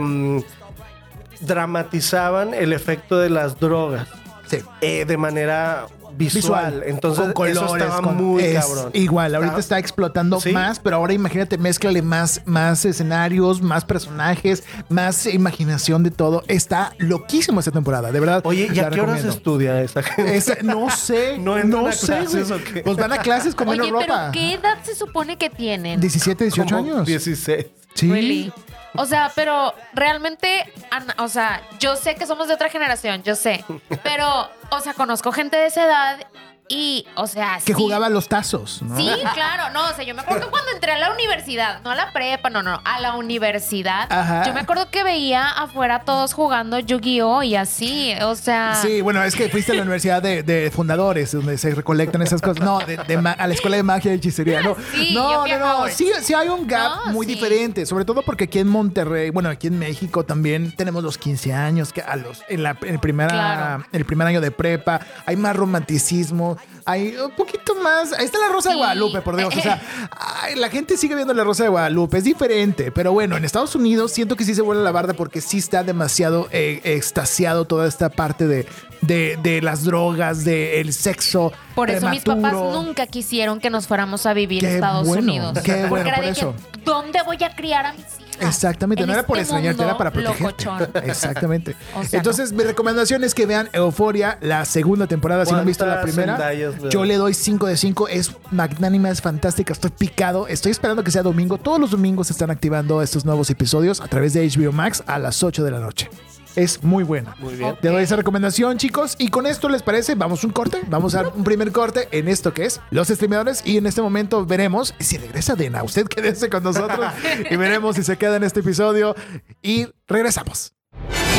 dramatizaban el efecto de las drogas Sí. eh, de manera visual. Entonces, con colores, eso estaba con- muy es cabrón. Igual, ahorita Ah, está explotando Sí. más, pero ahora imagínate, mézclale más, más escenarios, más personajes, más imaginación de todo. Está loquísimo esta temporada, de verdad. Oye, ¿y a qué horas estudia esa gente? Esa- no sé, ¿No no, sé. clases güey. o qué? Pues van a clases con menos Oye, ropa. pero ¿qué edad se supone que tienen? 17, 18 Como años. 16. Sí. Really? O sea, pero realmente, o sea, yo sé que somos de otra generación, yo sé, pero, o sea, conozco gente de esa edad Y, o sea, Que sí. jugaba los tazos, ¿no? Sí, claro, no, o sea, yo me acuerdo cuando entré a la universidad, no a la prepa, no, no, a la universidad. Ajá. Yo me acuerdo que veía afuera todos jugando Yu-Gi-Oh! y así, o sea. Sí, bueno, es que fuiste a la universidad de, de fundadores, donde se recolectan esas cosas. No, de, de a la escuela de magia y hechicería. No, Sí, no, no, no. Sí, sí hay un gap No, muy sí. diferente, sobre todo porque aquí en Monterrey, bueno, aquí en México también tenemos los 15 años, que a los, en, la, en el, primera, Claro. el primer año de prepa, hay más romanticismo, hay un poquito más. Ahí está la Rosa de. Guadalupe, por Dios. O sea, ay, la gente sigue viendo la Rosa de Guadalupe, es diferente, pero bueno, en Estados Unidos siento que sí se vuelve la barda porque sí está demasiado eh, extasiado toda esta parte de, de, de las drogas, del sexo. Por eso mis papás prematuro. nunca quisieron que nos fuéramos a vivir a Estados bueno, Unidos. qué Porque bueno, era por de eso. que, ¿dónde voy a criar a mis Exactamente, En no era por este extrañarte, era para protegerte. locochón. Exactamente. O sea, Entonces, mi recomendación es que vean Euforia, la segunda temporada, si no han visto la ¿Cuántas primera. Yo le doy 5 de 5, es magnánima, es fantástica, estoy picado, estoy esperando que sea domingo. Todos los domingos se están activando estos nuevos episodios a través de HBO Max a las 8 de la noche. Es muy buena. Muy bien. Te doy esa recomendación, chicos. Y con esto, ¿les parece? Vamos un corte. Vamos a dar un primer corte en esto que es los streameadores. Y en este momento veremos si regresa Dena. Usted quédese con nosotros y veremos si se queda en este episodio. Y regresamos.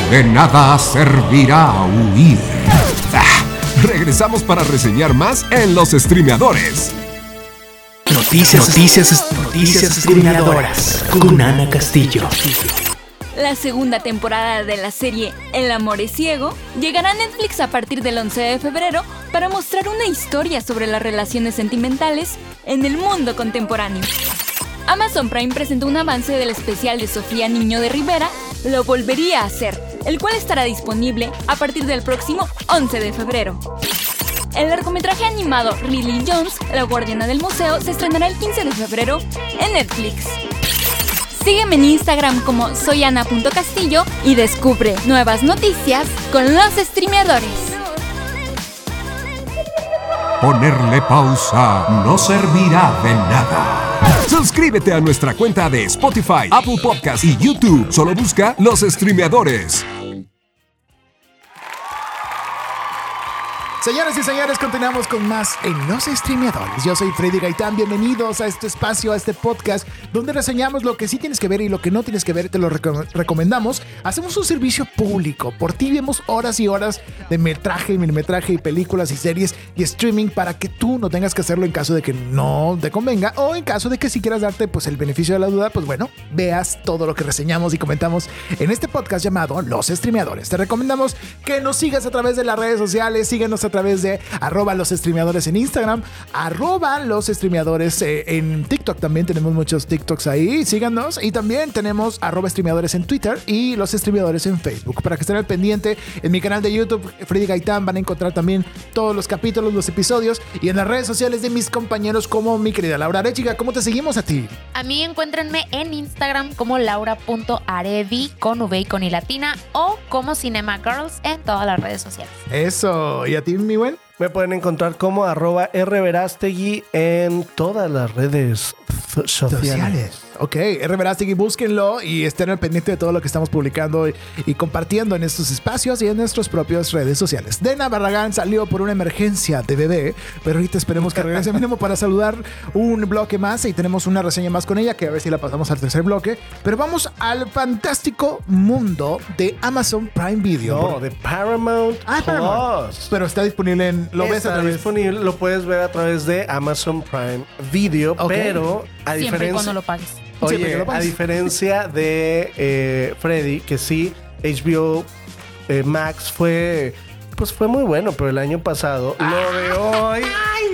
De nada servirá huir. Ah, regresamos para reseñar más en los streameadores. Noticias, noticias, noticias discriminadoras con Ana Castillo. La segunda temporada de la serie El amor es ciego llegará a Netflix a partir del 11 de febrero para mostrar una historia sobre las relaciones sentimentales en el mundo contemporáneo. Amazon Prime presentó un avance del especial de Sofía Niño de Rivera, Lo volvería a hacer, el cual estará disponible a partir del próximo 11 de febrero. El largometraje animado Lily Jones, la guardiana del museo, se estrenará el 15 de febrero en Netflix. Sígueme en Instagram como soyana.castillo y descubre nuevas noticias con los streameadores. Ponerle pausa no servirá de nada. Suscríbete a nuestra cuenta de Spotify, Apple Podcast y YouTube. Solo busca los streameadores. Señoras y señores, continuamos con más en Los Streameadores. Yo soy Freddy Gaitán. Bienvenidos a este espacio, a este podcast, donde reseñamos lo que sí tienes que ver y lo que no tienes que ver. Te lo reco- recomendamos. Hacemos un servicio público. Por ti vemos horas y horas de metraje, milimetraje y películas y series y streaming para que tú no tengas que hacerlo en caso de que no te convenga o en caso de que si quieras darte pues el beneficio de la duda, pues bueno, veas todo lo que reseñamos y comentamos en este podcast llamado Los Streameadores. Te recomendamos que nos sigas a través de las redes sociales, síguenos a través de arroba los streameadores en Instagram, arroba los streameadores eh, en TikTok, también tenemos muchos TikToks ahí, síganos y también tenemos arroba streameadores en Twitter y los streameadores en Facebook. Para que estén al pendiente en mi canal de YouTube, Freddy Gaitán, van a encontrar también todos los capítulos, los episodios y en las redes sociales de mis compañeros como mi querida Laura Arechiga. ¿Cómo te seguimos a ti? A mí encuéntrenme en Instagram como laura.arevi con V y con I latina o como Cinema Girls en todas las redes sociales. Eso, ¿y a ti, mi buen? Me pueden encontrar como arroba rverastegui en todas las redes sociales. Ok, R. Verástegui, búsquenlo y estén al pendiente de todo lo que estamos publicando y, y compartiendo en estos espacios y en nuestras propias redes sociales. Dena Barragán salió por una emergencia de bebé, pero ahorita esperemos que regrese mínimo para saludar un bloque más y tenemos una reseña más con ella que a ver si la pasamos al tercer bloque. Pero vamos al fantástico mundo de Amazon Prime Video. No, de Paramount Ah, Paramount. Plus. Pero está disponible en... Lo ves a Está través... disponible, lo puedes ver a través de Amazon Prime Video, pero a Siempre diferencia, cuando lo pagues. Oye, lo a diferencia de eh, Freddy, que sí, HBO eh, Max fue, pues fue muy bueno, pero el año pasado, lo de hoy,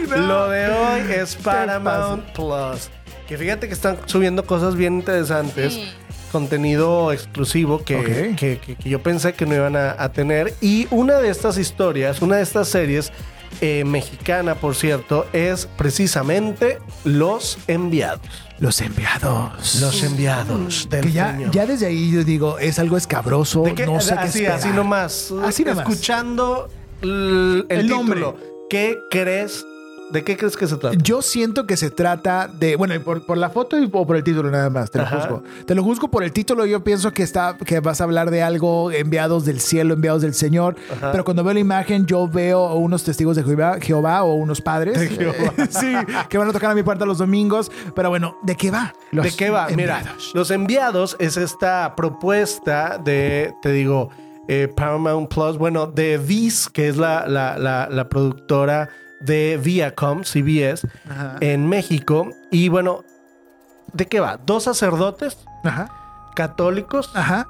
lo de hoy es Paramount Plus. Que fíjate que están subiendo cosas bien interesantes. Sí. Contenido exclusivo que, que- que- que yo pensé que no iban a, a tener. Y una de estas historias, una de estas series eh, mexicana, por cierto, es precisamente Los Enviados. Los enviados. Los Enviados del Que ya, desde ahí yo digo, es algo escabroso. ¿De qué? No sé qué así, esperar. así nomás. Así nomás. Escuchando el, El nombre. título. ¿Qué crees ¿De qué crees que se trata? Yo siento que se trata de, bueno, por, por la foto y o por el título nada más, te lo Ajá. juzgo. Te lo juzgo por el título, yo pienso que está que vas a hablar de algo enviados del cielo, enviados del Señor, Ajá. pero cuando veo la imagen yo veo unos testigos de Jehová, Jehová o unos padres, De Jehová. eh, sí, que van a tocar a mi puerta los domingos, pero bueno, ¿de qué va? Los ¿De qué va? Mira, enviados. Los Enviados es esta propuesta de, te digo, eh, Paramount Plus, bueno, de Viz, que es la, la, la, la productora de Viacom, CBS, Ajá. en México. Y bueno, ¿de qué va? Dos sacerdotes Ajá. católicos. Ajá.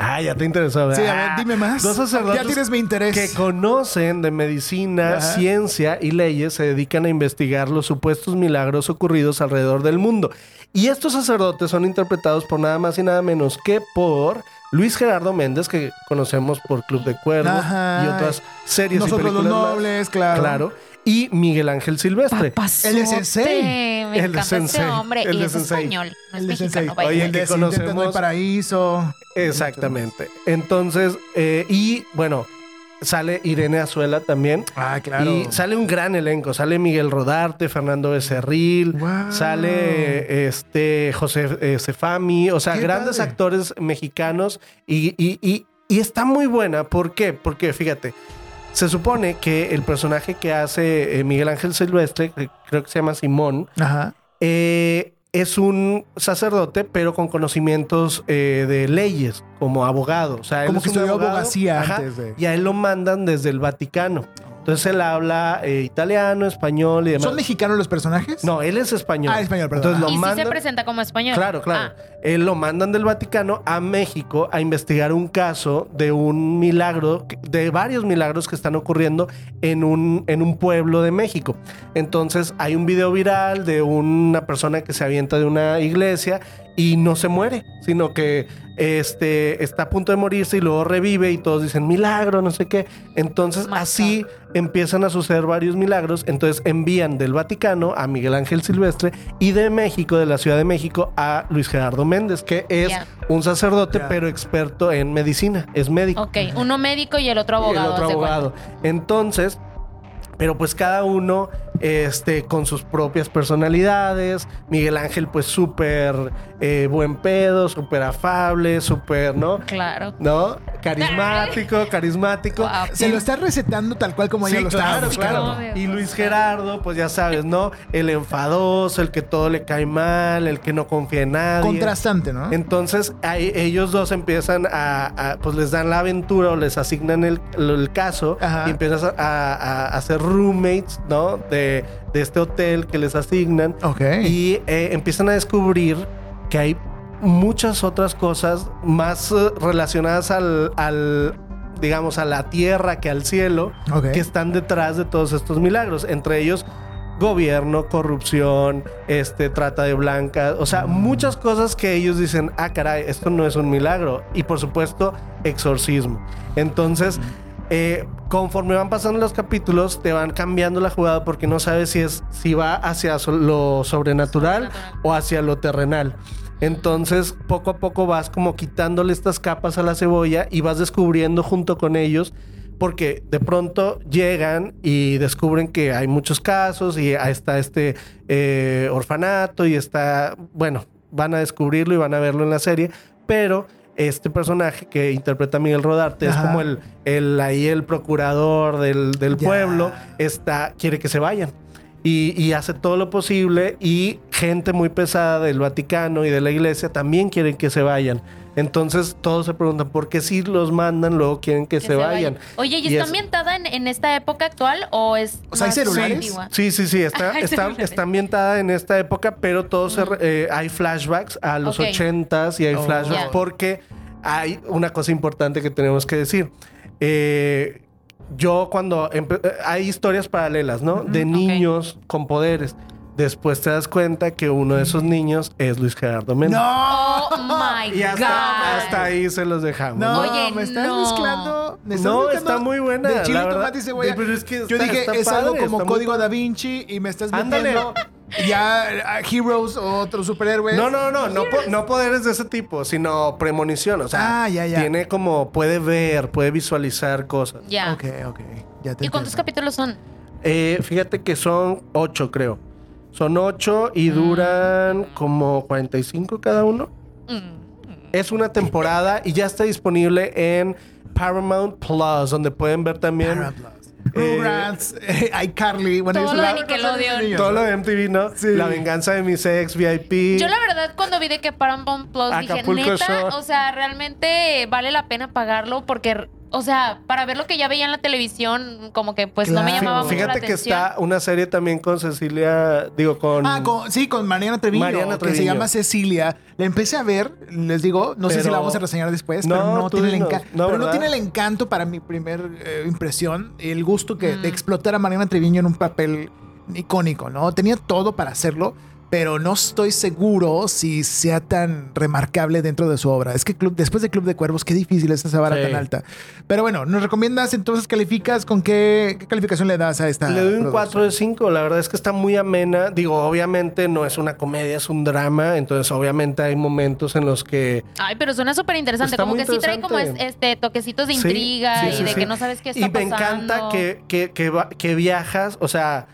Ah, ya te interesó. Sí, a ver, ¿verdad? dime más. Dos sacerdotes Ya tienes mi interés. que conocen de medicina, Ajá. ciencia y leyes, se dedican a investigar los supuestos milagros ocurridos alrededor del mundo. Y estos sacerdotes son interpretados por nada más y nada menos que por Luis Gerardo Méndez, que conocemos por Club de Cuervos y otras series Nosotros y los películas más. nobles, claro. Claro. Y Miguel Ángel Silvestre. Papazote. Él es sensei. Me El de encanta Sensei. este hombre. El y de es Sensei. español. No es El de Sensei. mexicano. by Oye, the el que Intentando el conocemos- paraíso. Exactamente. Entonces, eh, y bueno, sale Irene Azuela también. Ah, claro. Y sale un gran elenco. Sale Miguel Rodarte, Fernando Becerril, Wow. sale este José eh, Cefami, o sea, Qué grandes padre. actores mexicanos. Y, y- y- y está muy buena. ¿Por qué? Porque fíjate, se supone que el personaje que hace eh, Miguel Ángel Silvestre, que creo que se llama Simón, Ajá. eh, es un sacerdote, pero con conocimientos eh, de leyes, como abogado. O sea, él Como es que estudió abogacía ajá, antes de- Y a él lo mandan desde el Vaticano. Entonces él habla eh, italiano, español y demás. ¿Son mexicanos los personajes? No, él es español. Ah, español, perdón. Entonces lo Y sí mandan. se presenta como español. Claro, claro. Ah, Él lo mandan del Vaticano a México a investigar un caso de un milagro, de varios milagros que están ocurriendo en un, en un pueblo de México. Entonces hay un video viral de una persona que se avienta de una iglesia y no se muere, sino que este, está a punto de morirse y luego revive y todos dicen milagro, no sé qué. Entonces así empiezan a suceder varios milagros. Entonces envían del Vaticano a Miguel Ángel Silvestre y de México, de la Ciudad de México, a Luis Gerardo Méndez, que es un sacerdote, pero experto en medicina. Es médico. ok. Uno médico y el otro Y abogado. el otro abogado. Entonces, pero pues cada uno este, con sus propias personalidades. Miguel Ángel, pues súper eh, buen pedo, súper afable, súper, ¿no? Claro. ¿No? Carismático, carismático. Se lo está recetando tal cual como ella Sí, lo claro, está claro. Y Luis Gerardo, pues ya sabes, ¿no? El enfadoso, el que todo le cae mal, el que no confía en nadie. Contrastante, ¿no? Entonces ahí ellos dos empiezan a, a- pues les dan la aventura o les asignan el, el caso Ajá. y empiezan a, a- a ser roommates, ¿no? De, de este hotel que les asignan Ok. y eh, empiezan a descubrir que hay muchas otras cosas más eh, relacionadas al, al, digamos, a la tierra que al cielo que están detrás de todos estos milagros. Entre ellos, gobierno, corrupción, este, trata de blancas, o sea, muchas cosas que ellos dicen, ah, caray, esto no es un milagro. Y por supuesto, exorcismo. Entonces, eh, conforme van pasando los capítulos, te van cambiando la jugada porque no sabes si es si va hacia lo sobrenatural Sobrenatural. o hacia lo terrenal. Entonces, poco a poco vas como quitándole estas capas a la cebolla y vas descubriendo junto con ellos porque de pronto llegan y descubren que hay muchos casos y ahí está este eh, orfanato y está, bueno, van a descubrirlo y van a verlo en la serie, pero este personaje que interpreta Miguel Rodarte es como el, el ahí el procurador del, del pueblo, está, quiere que se vayan. Y, y hace todo lo posible y gente muy pesada del Vaticano y de la iglesia también quieren que se vayan. Entonces todos se preguntan por qué si los mandan luego quieren que, Que se, vayan. Oye, ¿y, Y está es- ambientada en, en esta época actual o es O sea, ¿hay más celulares? antigua? Sí, sí, sí, está, está, celulares. está ambientada en esta época, pero todo se re- eh, hay flashbacks a los ochentas y hay Oh. flashbacks porque hay una cosa importante que tenemos que decir. Eh, yo cuando... eh, hay historias paralelas, ¿no? De niños con poderes. Después te das cuenta que uno de esos niños es Luis Gerardo Méndez. ¡No! Oh my Y hasta, God. hasta ahí se los dejamos. No, ¿no? Oye, me estás no. mezclando. me estás No, está muy buena, De chile, la verdad. tomate y cebolla. Pero es que Yo está- dije, está es algo como muy Código. Da Vinci y me estás Ándale. Ya a Heroes o otros superhéroes. No, no, no, no, po- no poderes de ese tipo, sino premonición. O sea, Ah, ya, ya. tiene como, puede ver, puede visualizar cosas. Ya. Ok, ok. Ya te ¿Y cuántos capítulos son? Eh, fíjate que son ocho, creo. Son ocho y duran como 45 cada uno. Mm. Es una temporada y ya está disponible en Paramount Plus, donde pueden ver también Para Plus. Rugrats, eh, iCarly. Bueno, Todo yo lo de la- Nickelodeon. niños. todo lo de MTV, ¿no? Sí. La venganza de mis ex, VIP. Yo la verdad cuando vi de que Paramount Plus Acapulco dije, neta, Shore. o sea, realmente vale la pena pagarlo porque, o sea, para ver lo que ya veía en la televisión, como que pues no me llamaba mucho la Fíjate que atención. está una serie también con Cecilia, digo, con... Ah, con- sí, con Mariana Treviño, Mariana que se llama Cecilia. La empecé a ver, les digo, no sé si la vamos a reseñar después, No, pero no tiene, el No, pero no tiene el encanto para mi primer eh, impresión, el gusto que Mm. de explotar a Mariana Treviño en un papel icónico, ¿no? Tenía todo para hacerlo, pero no estoy seguro si sea tan remarcable dentro de su obra. Es que Club, después de Club de Cuervos, qué difícil es esa vara Sí. tan alta. Pero bueno, ¿nos recomiendas entonces calificas con qué, qué calificación le das a esta? Le doy un producción? 4 de 5. La verdad es que está muy amena. Digo, obviamente no es una comedia, es un drama. Entonces, obviamente hay momentos en los que. Ay, pero suena súper interesante. Como que sí trae como es- este toquecitos de intriga sí, y sí, de sí. que no sabes qué está Y me encanta pasando. que, que, que, va- que viajas, o sea,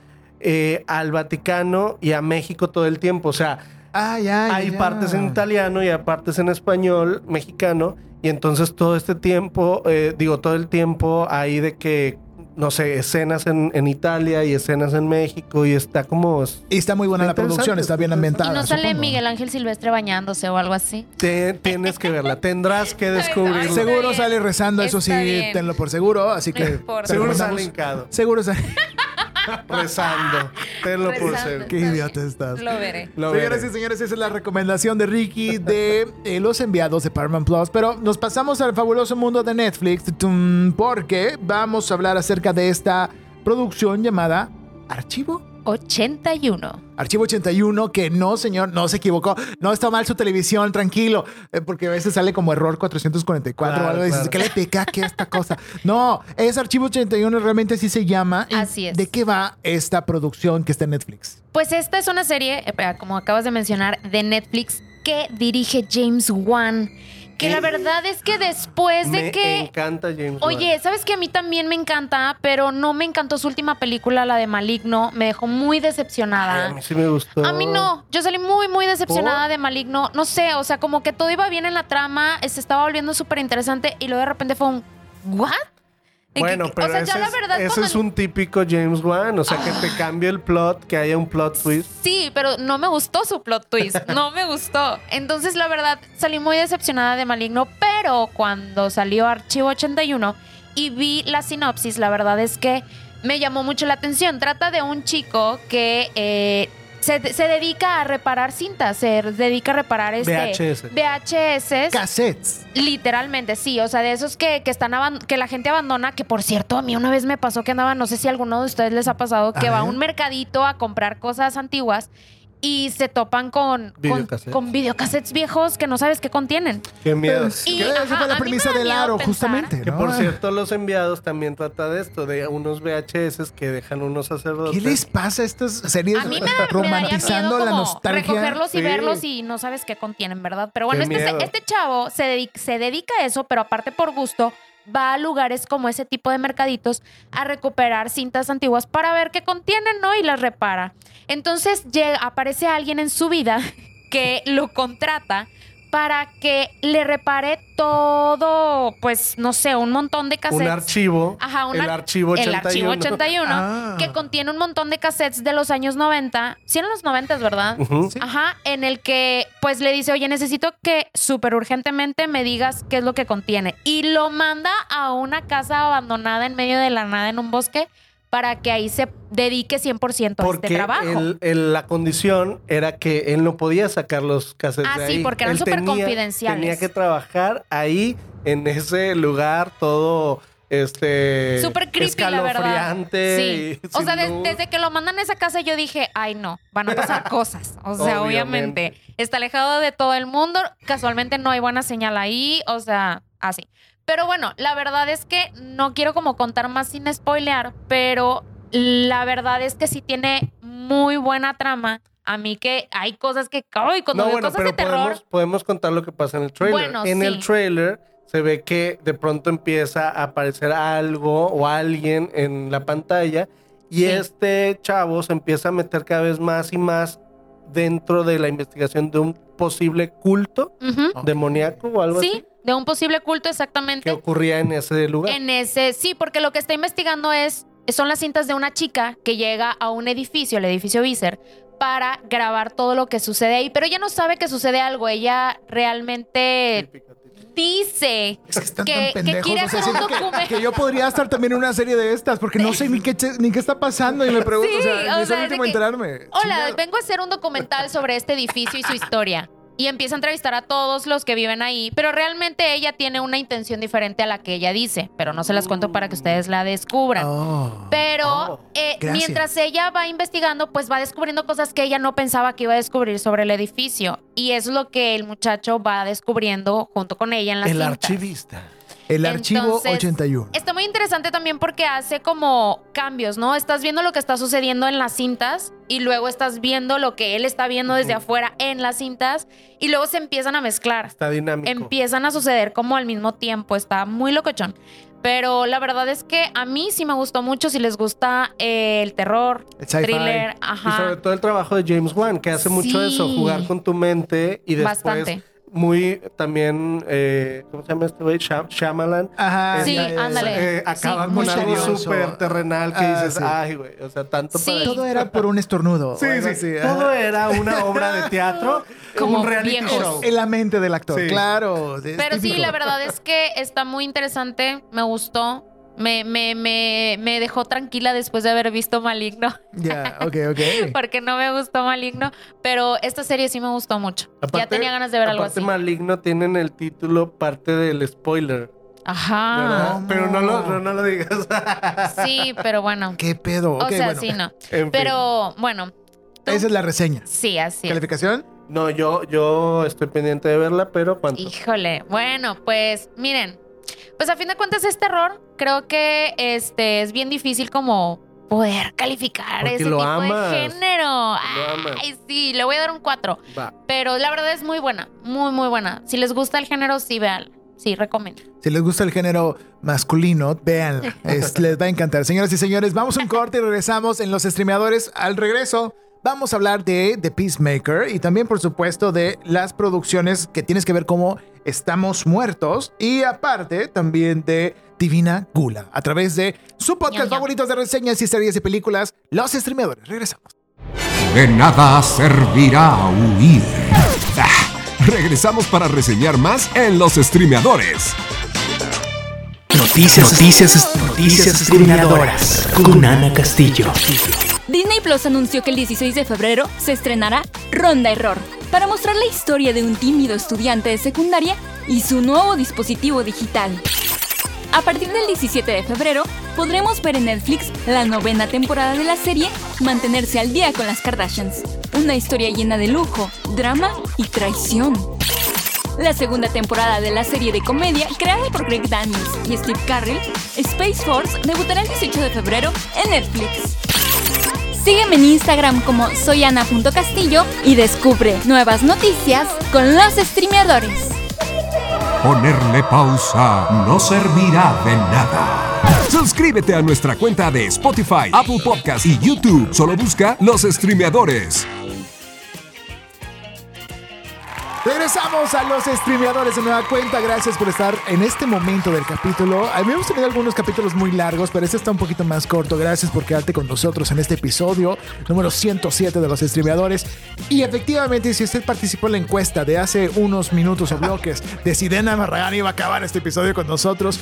eh, al Vaticano y a México todo el tiempo. O sea, Ah, ya, ya, hay ya. partes en italiano y hay partes en español, mexicano. Y entonces todo este tiempo, eh, digo, todo el tiempo hay de que, no sé, escenas en, en Italia y escenas en México y está como... Y está muy buena la Está producción, está bien está Y ambientada. no sale supongo. Miguel Ángel Silvestre bañándose o algo así. Te- tienes que verla, tendrás que descubrirla. Seguro bien, sale rezando, eso sí, bien. tenlo por seguro. Así No que. te Seguro sale hincado, Seguro sale. rezando. Tenlo por Rezando. seguro. Qué idiota estás. Lo veré. Lo Señoras veré. y señores, esa es la recomendación de Ricky de eh, los enviados de Paramount Plus. Pero nos pasamos al fabuloso mundo de Netflix porque vamos a hablar acerca de esta producción llamada Archivo 81. Archivo 81, que no, señor, no se equivocó. No está mal su televisión, tranquilo. eh, porque a veces sale como error 444 o Claro, algo. y dices, claro. ¿qué le pica que esta cosa? No, es Archivo 81, realmente así se llama. ¿Y Así es. ¿De qué va esta producción que está en Netflix? Pues esta es una serie, eh, como acabas de mencionar, de Netflix que dirige James Wan. Que la verdad es que después de Me que... encanta James Oye, Wan. ¿sabes que a mí también me encanta? Pero no me encantó su última película, la de Maligno. Me dejó muy Ay, decepcionada. a mí sí me gustó. A mí no, yo salí muy, muy decepcionada ¿Por? de Maligno. No sé, o sea, como que todo iba bien en la trama, se estaba volviendo súper interesante y luego de repente fue un ¿what? Bueno, pero o sea, ese, la es, verdad ese cuando- es un típico James Wan. O sea, que te cambie el plot, que haya un plot twist. Sí, pero no me gustó su plot twist. No me gustó. Entonces, la verdad, salí muy decepcionada de Maligno. Pero cuando salió Archivo 81 y vi la sinopsis, la verdad es que me llamó mucho la atención. Trata de un chico que eh, se, se dedica a reparar cintas, se dedica a reparar este VHS. VHS. Cassettes. Literalmente, sí. O sea, de esos que, que están que la gente abandona, que por cierto, a mí una vez me pasó que andaba, no sé si a alguno de ustedes les ha pasado, que A va a un mercadito a comprar cosas antiguas y se topan con, con, Videocassettes. con videocassettes viejos que no sabes qué contienen. Qué miedo. Y, que esa ajá, fue la premisa del aro, pensar justamente. Que por cierto, los enviados también trata de esto, de unos VHS que dejan unos sacerdotes. ¿Qué les pasa a estas series A mí me, da, me daría romantizando miedo la como nostalgia? recogerlos y Sí. verlos y no sabes qué contienen, ¿verdad? Pero bueno, Qué este, miedo. este chavo se dedica, se dedica a eso, pero aparte por gusto, va a lugares como ese tipo de mercaditos a recuperar cintas antiguas para ver qué contienen, ¿no? Y las repara. Entonces llega, aparece alguien en su vida que lo contrata para que le repare todo, pues, no sé, un montón de cassettes. Un archivo. Ajá, un el ar- archivo 81. El archivo 81, Ah. que contiene un montón de cassettes de los años 90. Sí, eran los 90, ¿verdad? Ujú. Ajá, en el que pues le dice, oye, necesito que súper urgentemente me digas qué es lo que contiene. Y lo manda a una casa abandonada en medio de la nada en un bosque para que ahí se dedique 100% a este trabajo. el- el- la condición era que él no podía sacar los cassettes Ah, de sí, porque eran súper tenía- confidenciales. Tenía que trabajar ahí, en ese lugar todo, este... Súper creepy, la verdad. Sí. y O sea, des- desde que lo mandan a esa casa, yo dije, ay, no, van a pasar cosas. O sea, Obviamente. obviamente. Está alejado de todo el mundo. Casualmente no hay buena señal ahí. O sea, así. Pero bueno, la verdad es que no quiero como contar más sin spoilear, pero la verdad es que sí tiene muy buena trama. A mí que hay cosas que, ay, cuando No, veo bueno, cosas de terror, podemos, podemos contar lo que pasa en el trailer. Bueno, en sí. el trailer se ve que de pronto empieza a aparecer algo o alguien en la pantalla Y Sí. este chavo se empieza a meter cada vez más y más dentro de la investigación de un posible culto Ujú. demoníaco o algo Sí, así de un posible culto que exactamente. ocurría en ese lugar. En ese, sí, porque lo que está investigando es, son las cintas de una chica que llega a un edificio, el edificio Viser, para grabar todo lo que sucede ahí, pero ella no sabe que sucede algo, ella realmente dice Es que están que, tan que pendejos. quiere o sea, hacer un que, documento. que yo podría estar también en una serie de estas porque no sé ni qué, ni qué está pasando y me pregunto, Sí, o sea, o es sea, el de último que- enterarme. Hola, Chingado. vengo a hacer un documental sobre este edificio y su historia. Y empieza a entrevistar a todos los que viven ahí, pero realmente ella tiene una intención diferente a la que ella dice, pero no se las cuento para que ustedes la descubran. Oh. Pero Oh, eh, mientras ella va investigando, pues va descubriendo cosas que ella no pensaba que iba a descubrir sobre el edificio. Y es lo que el muchacho va descubriendo junto con ella en las El cintas. archivista. El archivo Entonces, 81. Está muy interesante también porque hace como cambios, ¿no? Estás viendo lo que está sucediendo en las cintas y luego estás viendo lo que él está viendo desde afuera en las cintas y luego se empiezan a mezclar. Está dinámico. Empiezan a suceder como al mismo tiempo. Está muy locochón. Pero la verdad es que a mí sí me gustó mucho. Si les gusta eh, el terror, El thriller, Y sobre ajá. todo el trabajo de James Wan, que hace mucho eso, jugar con tu mente y después Bastante. Muy también, eh, ¿cómo se llama este güey? Shyam- Shyamalan. Ajá. Sí, ándale. Eh, acaba Sí, con muy algo súper terrenal que Ah, dices, sí. ay, güey, o sea, tanto Sí. para... Todo era por un estornudo. Sí, sí, ajá. todo era una obra de teatro, Como un reality viejos. show. En la mente del actor, Sí. claro. Pero sí, típico. la verdad es que está muy interesante. Me gustó. Me, me, me, me dejó tranquila después de haber visto Maligno. Ya, ok, ok. Porque no me gustó Maligno. Pero esta serie sí me gustó mucho. ya tenía ganas de ver algo aparte así. Maligno tienen el título parte del spoiler, Ajá. Pero no lo, no, no lo digas. Sí, pero bueno. ¿Qué pedo? o Ok, sea, bueno. sí, no. En fin. Pero bueno. tú- Esa es la reseña. Sí, así es. ¿Calificación? No, yo, yo estoy pendiente de verla, pero ¿cuánto? Híjole. Bueno, pues miren. Pues a fin de cuentas es terror. Creo que este es bien difícil como poder calificar Porque ese lo tipo amas. de género. Lo amas. Ay, sí, le voy a dar un 4. Va. Pero la verdad es muy buena, muy, muy buena. Si les gusta el género, sí, vean. Sí, recomiendo. Si les gusta el género masculino, véanla. Es- les va a encantar. Señoras y señores, vamos a un corte y regresamos en los streameadores. Al regreso, vamos a hablar de The Peacemaker y también, por supuesto, de las producciones que tienes que ver cómo estamos muertos. Y aparte, también de Divina Gula, a través de su podcast favoritos de reseñas y series y películas, Los Streameadores. Regresamos. De nada servirá huir. Ah, regresamos para reseñar más en los streameadores. Noticias, noticias, noticias discriminadoras con Ana Castillo. Disney Plus anunció que el 16 de febrero se estrenará Ronda Error, para mostrar la historia de un tímido estudiante de secundaria y su nuevo dispositivo digital. A partir del 17 de febrero, podremos ver en Netflix la novena temporada de la serie Mantenerse al día con las Kardashians, una historia llena de lujo, drama y traición. La segunda temporada de la serie de comedia creada por Greg Daniels y Steve Carell, Space Force, debutará el 18 de febrero en Netflix. Sígueme en Instagram como soyana.castillo y descubre nuevas noticias con los streameadores. Ponerle pausa no servirá de nada. Suscríbete a nuestra cuenta de Spotify, Apple Podcast y YouTube. Solo busca los streameadores. Regresamos a los streameadores de nueva cuenta. Gracias por estar en este momento del capítulo. Hemos tenido algunos capítulos muy largos, pero este está un poquito más corto. Gracias por quedarte con nosotros en este episodio número 107 de los streameadores. Y efectivamente, si usted participó en la encuesta de hace unos minutos o bloques de si Dena Barragán iba a acabar este episodio con nosotros,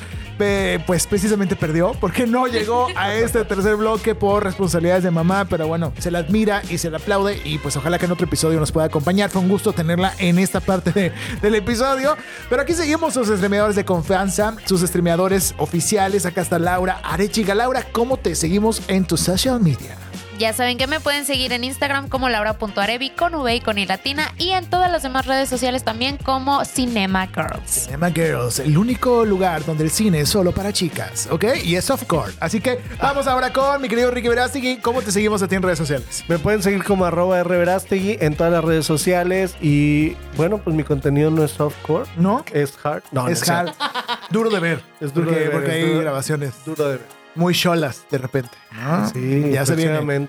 pues precisamente perdió porque no llegó a este tercer bloque por responsabilidades de mamá. Pero bueno, se la admira y se la aplaude. Y pues ojalá que en otro episodio nos pueda acompañar. Fue un gusto tenerla en esta parte de- del episodio. Pero aquí seguimos sus streameadores de confianza, sus streameadores oficiales. Acá está Laura Arechiga. Laura, ¿cómo te seguimos en tu social media? Ya saben que me pueden seguir en Instagram como laura.arevi con V y con I latina y en todas las demás redes sociales también como Cinema Girls. Cinema Girls, el único lugar donde el cine es solo para chicas, ¿ok? Y es softcore. Así que vamos ahora con mi querido Ricky Verástegui. ¿Cómo te seguimos a ti en redes sociales? Me pueden seguir como arroba rverastegui en todas las redes sociales y bueno, pues mi contenido no es softcore, ¿No? es hard. No, no es cierto. hard. Duro de ver. Es duro porque, de ver, Porque hay duro- grabaciones. Duro de ver. Muy cholas de repente. ¿no? Sí, ya se viene.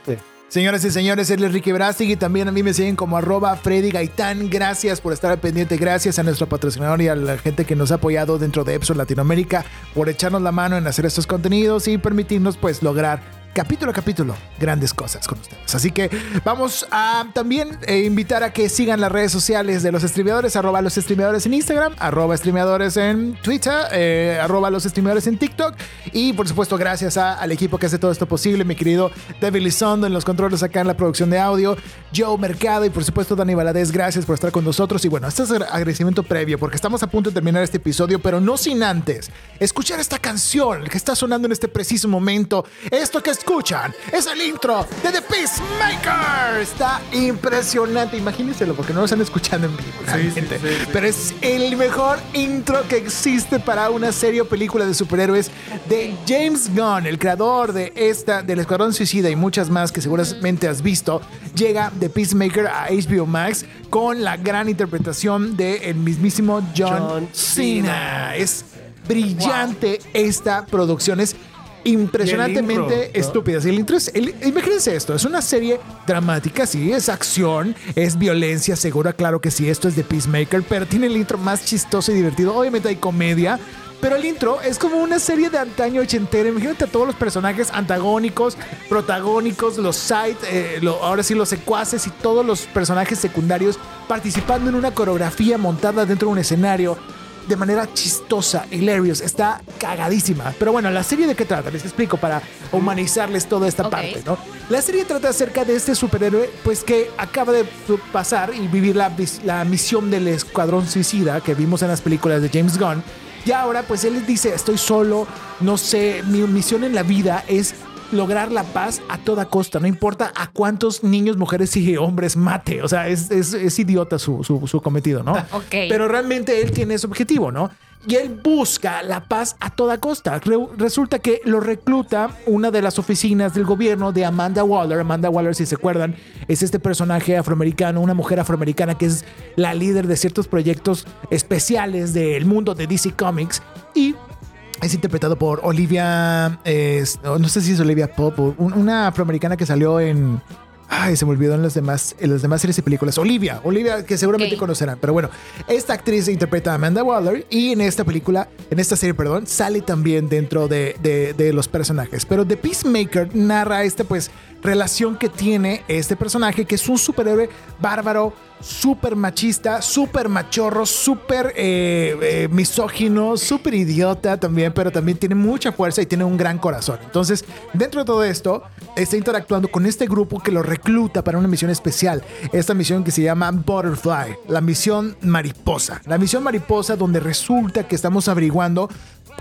Señoras y señores, él es Ricky Brastig y también a mí me siguen como arroba Freddy Gaitán. Gracias por estar al pendiente, gracias a nuestro patrocinador y a la gente que nos ha apoyado dentro de Epson Latinoamérica por echarnos la mano en hacer estos contenidos y permitirnos pues lograr capítulo a capítulo grandes cosas con ustedes. Así que vamos a también eh, invitar a que sigan las redes sociales de los streameadores, arroba los streameadores en Instagram, arroba streameadores en Twitter, eh, arroba los streameadores en TikTok y por supuesto gracias a- al equipo que hace todo esto posible, mi querido David Lizondo en los controles acá en la producción de audio, Joe Mercado y por supuesto Dani Valadez, gracias por estar con nosotros y bueno, este es el agradecimiento previo porque estamos a punto de terminar este episodio, pero no sin antes escuchar esta canción que está sonando en este preciso momento. Esto que escuchan es el intro de The Peacemaker. Está impresionante, imagínenselo porque no lo están escuchando en vivo, realmente. pero es el mejor intro que existe para una serie o película de superhéroes de James Gunn, el creador de esta, del Escuadrón Suicida y muchas más que seguramente has visto. Llega The Peacemaker a HBO Max con la gran interpretación del mismísimo John, John Cena. Es brillante esta producción. Es impresionantemente Y el intro, es- el- imagínense esto, es una serie dramática, sí, es acción, es violencia, segura, claro que sí, esto es de Peacemaker, pero tiene el intro más chistoso y divertido. Obviamente hay comedia. Pero el intro es como una serie de antaño ochentera. Imagínate a todos los personajes antagónicos, protagónicos, los side, eh, lo- ahora sí los secuaces y todos los personajes secundarios participando en una coreografía montada dentro de un escenario de manera chistosa, hilarious, está cagadísima. Pero bueno, la serie de qué trata, les explico para humanizarles toda esta parte, ¿no? La serie trata acerca de este superhéroe, pues que acaba de pasar y vivir la, la misión del escuadrón suicida que vimos en las películas de James Gunn. Y ahora, pues él dice, estoy solo, no sé, mi misión en la vida es lograr la paz a toda costa, no importa a cuántos niños, mujeres y hombres mate, o sea, es, es- es idiota su, su- su cometido, ¿no? Ok. Pero realmente él tiene ese objetivo, ¿no? Y él busca la paz a toda costa. Re- resulta que lo recluta una de las oficinas del gobierno de Amanda Waller. Amanda Waller, si se acuerdan, es este personaje afroamericano, una mujer afroamericana que es la líder de ciertos proyectos especiales del mundo de DC Comics. Y es interpretado por Olivia, eh, no sé si es Olivia Pop, o un- una afroamericana que salió en... Ay, se me olvidó en las demás, en las demás series y películas. Olivia, Olivia, que seguramente conocerán. Pero bueno, esta actriz interpreta a Amanda Waller y en esta película, en esta serie, perdón, sale también dentro de, de- de los personajes. Pero The Peacemaker narra esta, pues, relación que tiene este personaje, que es un superhéroe bárbaro, súper machista, súper machorro, súper eh, eh, misógino, súper idiota también, pero también tiene mucha fuerza y tiene un gran corazón. Entonces, dentro de todo esto, está interactuando con este grupo que lo recluta para una misión especial. Esta misión que se llama Butterfly, la misión mariposa. La misión mariposa donde resulta que estamos averiguando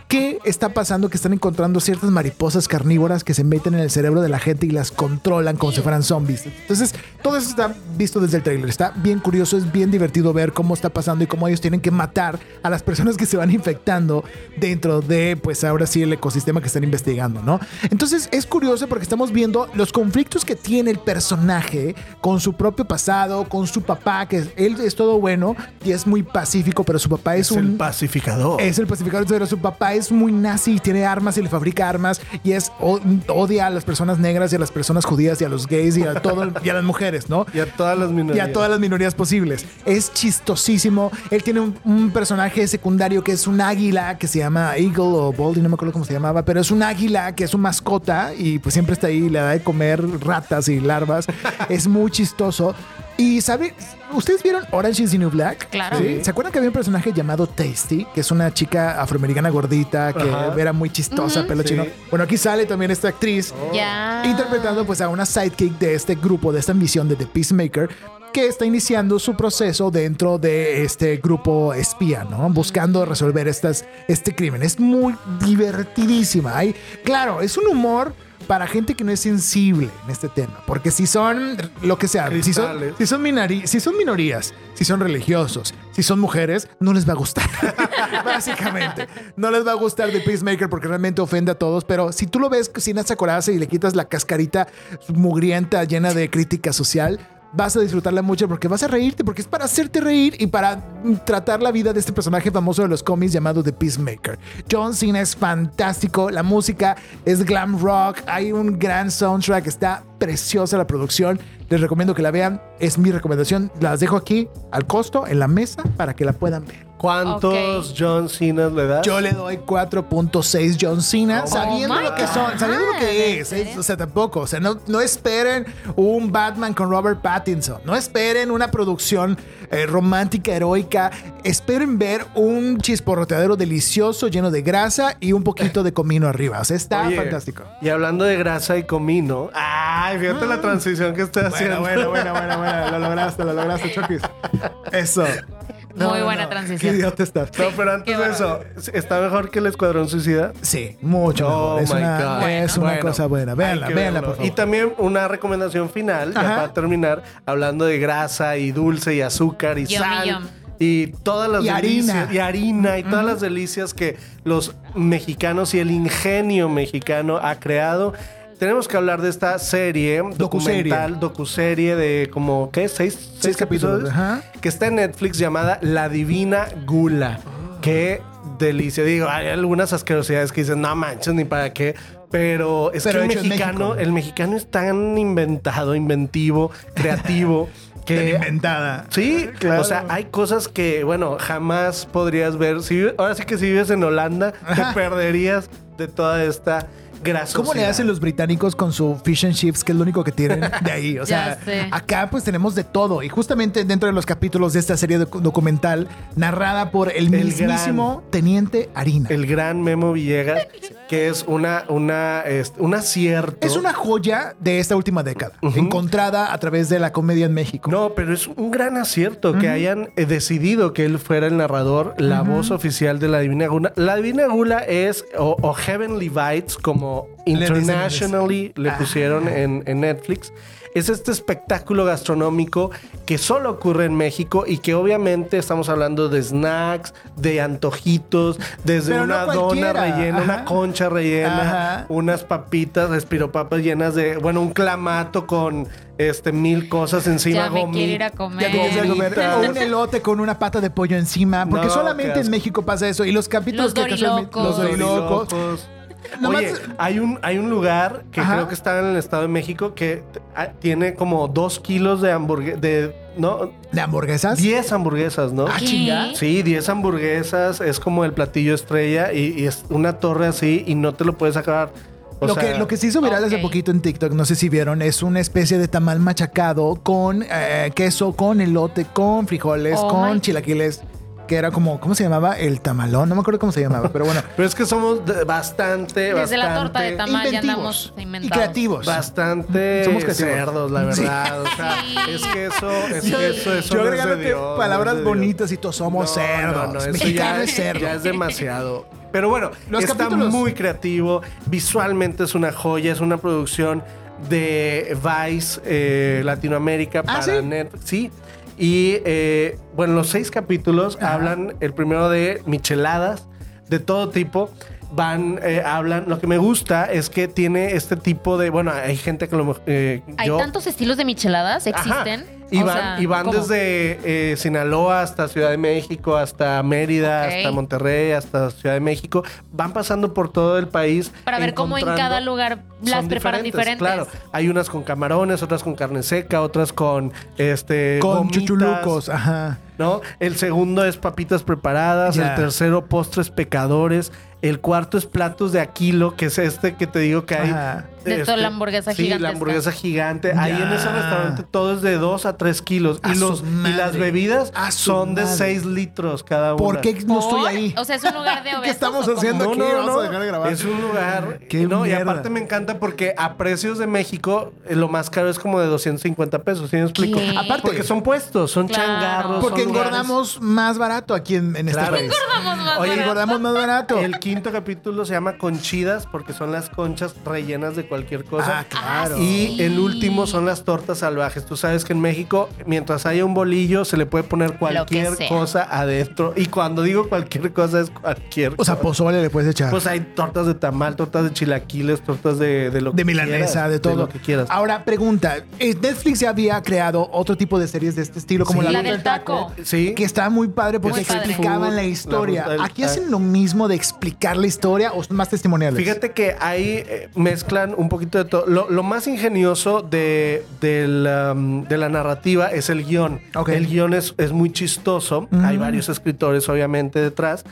¿Qué está pasando? Que están encontrando ciertas mariposas carnívoras que se meten en el cerebro de la gente y las controlan como si fueran zombies. Entonces, todo eso está visto desde el trailer. Está bien curioso, es bien divertido ver cómo está pasando y cómo ellos tienen que matar a las personas que se van infectando dentro de, pues ahora sí, el ecosistema que están investigando, ¿no? Entonces, es curioso porque estamos viendo los conflictos que tiene el personaje con su propio pasado, con su papá, que él es todo bueno y es muy pacífico, pero su papá es, Es el un pacificador. es el pacificador, pero su papá es muy nazi, tiene armas y le fabrica armas y es odia a las personas negras y a las personas judías y a los gays y a todo y a las mujeres, ¿no? Y a todas las Y minorías. a todas las minorías posibles. Es chistosísimo. Él tiene un, un personaje secundario que es un águila que se llama Eagle o Baldy, no me acuerdo cómo se llamaba, pero es un águila que es su mascota y pues siempre está ahí, le da de comer ratas y larvas. es muy chistoso. Y sabe, ¿ustedes vieron Orange is the New Black? Claro. ¿Sí? ¿Se acuerdan que había un personaje llamado Tasty, que es una chica afroamericana gordita que Ajá. era muy chistosa, pelo Sí. chino? Bueno, aquí sale también esta actriz Ya. interpretando pues a una sidekick de este grupo, de esta misión de The Peacemaker, que está iniciando su proceso dentro de este grupo espía, ¿no? Buscando resolver estas, este crimen. Es muy divertidísima. Hay, claro, es un humor para gente que no es sensible en este tema, porque si son lo que sea, si son, si, son minori- si son minorías, si son religiosos, si son mujeres, no les va a gustar. Básicamente, no les va a gustar The Peacemaker porque realmente ofende a todos, pero si tú lo ves sin esa coraza y le quitas la cascarita mugrienta llena de crítica social, vas a disfrutarla mucho porque vas a reírte, porque es para hacerte reír y para tratar la vida de este personaje famoso de los cómics llamado The Peacemaker. John Cena es fantástico, la música es glam rock, hay un gran soundtrack, está preciosa la producción. Les recomiendo que la vean, es mi recomendación. Las dejo aquí al costo en la mesa para que la puedan ver. ¿Cuántos Ok. John Cena le das? Yo le doy 4.6 John Cena, Oh sabiendo my lo que son, sabiendo lo que Ah, es. ¿eh? O sea, tampoco. O sea, no, no esperen un Batman con Robert Pattinson. No esperen una producción eh, romántica, heroica. Esperen ver un chisporroteadero delicioso, lleno de grasa y un poquito de comino arriba. O sea, está Oye, fantástico. Y hablando de grasa y comino. Ay, fíjate la transición que estoy haciendo. Bueno, bueno, bueno, bueno, bueno. Lo lograste, lo lograste, Chokis. Eso. Muy buena transición. Qué idiota estás. No, pero antes de eso, ¿está mejor que el Escuadrón Suicida? Sí, mucho Oh mejor. Es my una, God. es una Bueno, cosa buena. Véanla, véanla, por favor. Y también una recomendación final, ya para terminar, hablando de grasa y dulce y azúcar y Yum, sal. yum. Y todas las Y delicias. harina. Y harina. Y todas las delicias que los mexicanos y el ingenio mexicano ha creado. Tenemos que hablar de esta serie, documental, docuserie de como, ¿qué? ¿Seis, seis, capítulos. Que está en Netflix llamada La Divina Gula. Qué delicia. Digo, hay algunas asquerosidades que dicen, no manches, ni para qué. Pero es Pero que el mexicano, el mexicano es tan inventado, inventivo, creativo, que inventada. Sí, Claro. O sea, hay cosas que, bueno, jamás podrías ver. Si, ahora sí que si vives en Holanda, te perderías de toda esta grasosidad. ¿Cómo le hacen los británicos con su fish and chips, que es lo único que tienen de ahí? O sea, acá pues tenemos de todo. Y justamente dentro de los capítulos de esta serie docu- documental, narrada por el, El mismísimo Teniente Harina. El gran Memo Villegas, que es una, una, este, un acierto. es una joya de esta última década, encontrada a través de la comedia en México. No, pero es un gran acierto que hayan eh, decidido que él fuera el narrador, la voz oficial de la Divina Gula. La Divina Gula es, o, o Heavenly Bites, como Internationally le pusieron en, en Netflix. Es este espectáculo gastronómico que solo ocurre en México y que obviamente estamos hablando de snacks, de antojitos, desde Pero no una dona rellena, Ajá. una concha rellena, Ajá. unas papitas, espiropapas llenas de, bueno, un clamato con este mil cosas encima, Ya me gomi- quiero ir a Ya comer. ir a comer. O un elote con una pata de pollo encima. Porque No, solamente en. México pasa eso. Y los capítulos Los que casualmente- dorilocos. Los dorilocos. Dorilocos. Oye, hay un, hay un lugar que Ajá. creo que está en el Estado de México que ah, tiene como dos kilos de hamburguesas, de, no, ¿De hamburguesas? 10 hamburguesas, ¿no? Ah, chinga. Sí, 10 hamburguesas, es como el platillo estrella y, y es una torre así y no te lo puedes acabar. O lo, sea, que, lo que se hizo viral hace poquito en TikTok, no sé si vieron, es una especie de tamal machacado con eh, queso, con elote, con frijoles, Oh con chilaquiles, que era como, ¿cómo se llamaba? El tamalón, no me acuerdo cómo se llamaba, pero bueno. Pero es que somos de- bastante, Desde la torta de tamal ya inventivos andamos y inventados. creativos. bastante Somos creativos. cerdos, la verdad. O sea, Sí. es que eso, es Yo- que eso, eso yo no es agregándote de Dios, palabras no bonitas y todos somos cerdos. eso Mexicano ya, es cerdo. ya es demasiado. Pero bueno, Los está capítulos- muy creativo. Visualmente es una joya, es una producción de Vice eh, Latinoamérica ¿Ah, para sí? Netflix. Sí. Y eh, bueno, los seis capítulos Ajá. hablan, el primero de micheladas de todo tipo. Van, eh, hablan. Lo que me gusta es que tiene este tipo de. Bueno, hay gente que lo. eh, ¿Hay yo- tantos estilos de micheladas? Ajá. Y O van, sea, y van desde eh, Sinaloa hasta Ciudad de México, hasta Mérida, hasta Monterrey, hasta Ciudad de México. Van pasando por todo el país. Para ver cómo en cada lugar las Son preparan diferentes. Claro, hay unas con camarones, otras con carne seca, otras con este Con gomitas, chuchulucos, ajá. ¿no? El segundo es papitas preparadas, el tercero postres pecadores, el cuarto es platos de aquilo, que es este que te digo que hay. Ajá. De toda la hamburguesa Sí, la hamburguesa gigante. Ahí en ese restaurante todo es de 2 a 3 kilos. A Y, los, y las bebidas son de madre. 6 litros cada una. ¿Por qué no estoy ahí? O sea, es un lugar de ¿Qué obesos. estamos ¿o cómo? haciendo? No, aquí? no, Vamos a dejar de grabar. Es un lugar. Qué no, y aparte me encanta porque a precios de México, eh, lo más caro es como de 250 pesos. ¿Sí me explico? ¿Qué? Aparte- Porque son puestos, son Claro. changarros. Porque son lugares- engordamos más barato aquí en, en este Claro. país. Engordamos más Oye, barato. engordamos más barato. El quinto capítulo se llama Conchidas porque son las conchas rellenas de cualquier cosa. Ah, claro. Y sí. el último son las tortas salvajes. Tú sabes que en México, mientras haya un bolillo, se le puede poner cualquier cosa adentro. Y cuando digo cualquier cosa, es cualquier O sea, cosa. pozole le puedes echar. Pues hay tortas de tamal, tortas de chilaquiles, tortas de, de lo de que milanesa, quieras, de todo. lo que quieras. Ahora, pregunta. eh, Netflix ya había creado otro tipo de series de este estilo, como Sí. la, La del taco. Sí. Que está muy padre porque Muy padre. explicaban la historia. ¿Aquí hacen lo mismo de explicar la historia o son más testimoniales? Fíjate que ahí eh, mezclan un poquito de todo. Lo, lo más ingenioso de, um, de la narrativa es el guion. El guion es, es muy chistoso. Hay varios escritores, obviamente, detrás.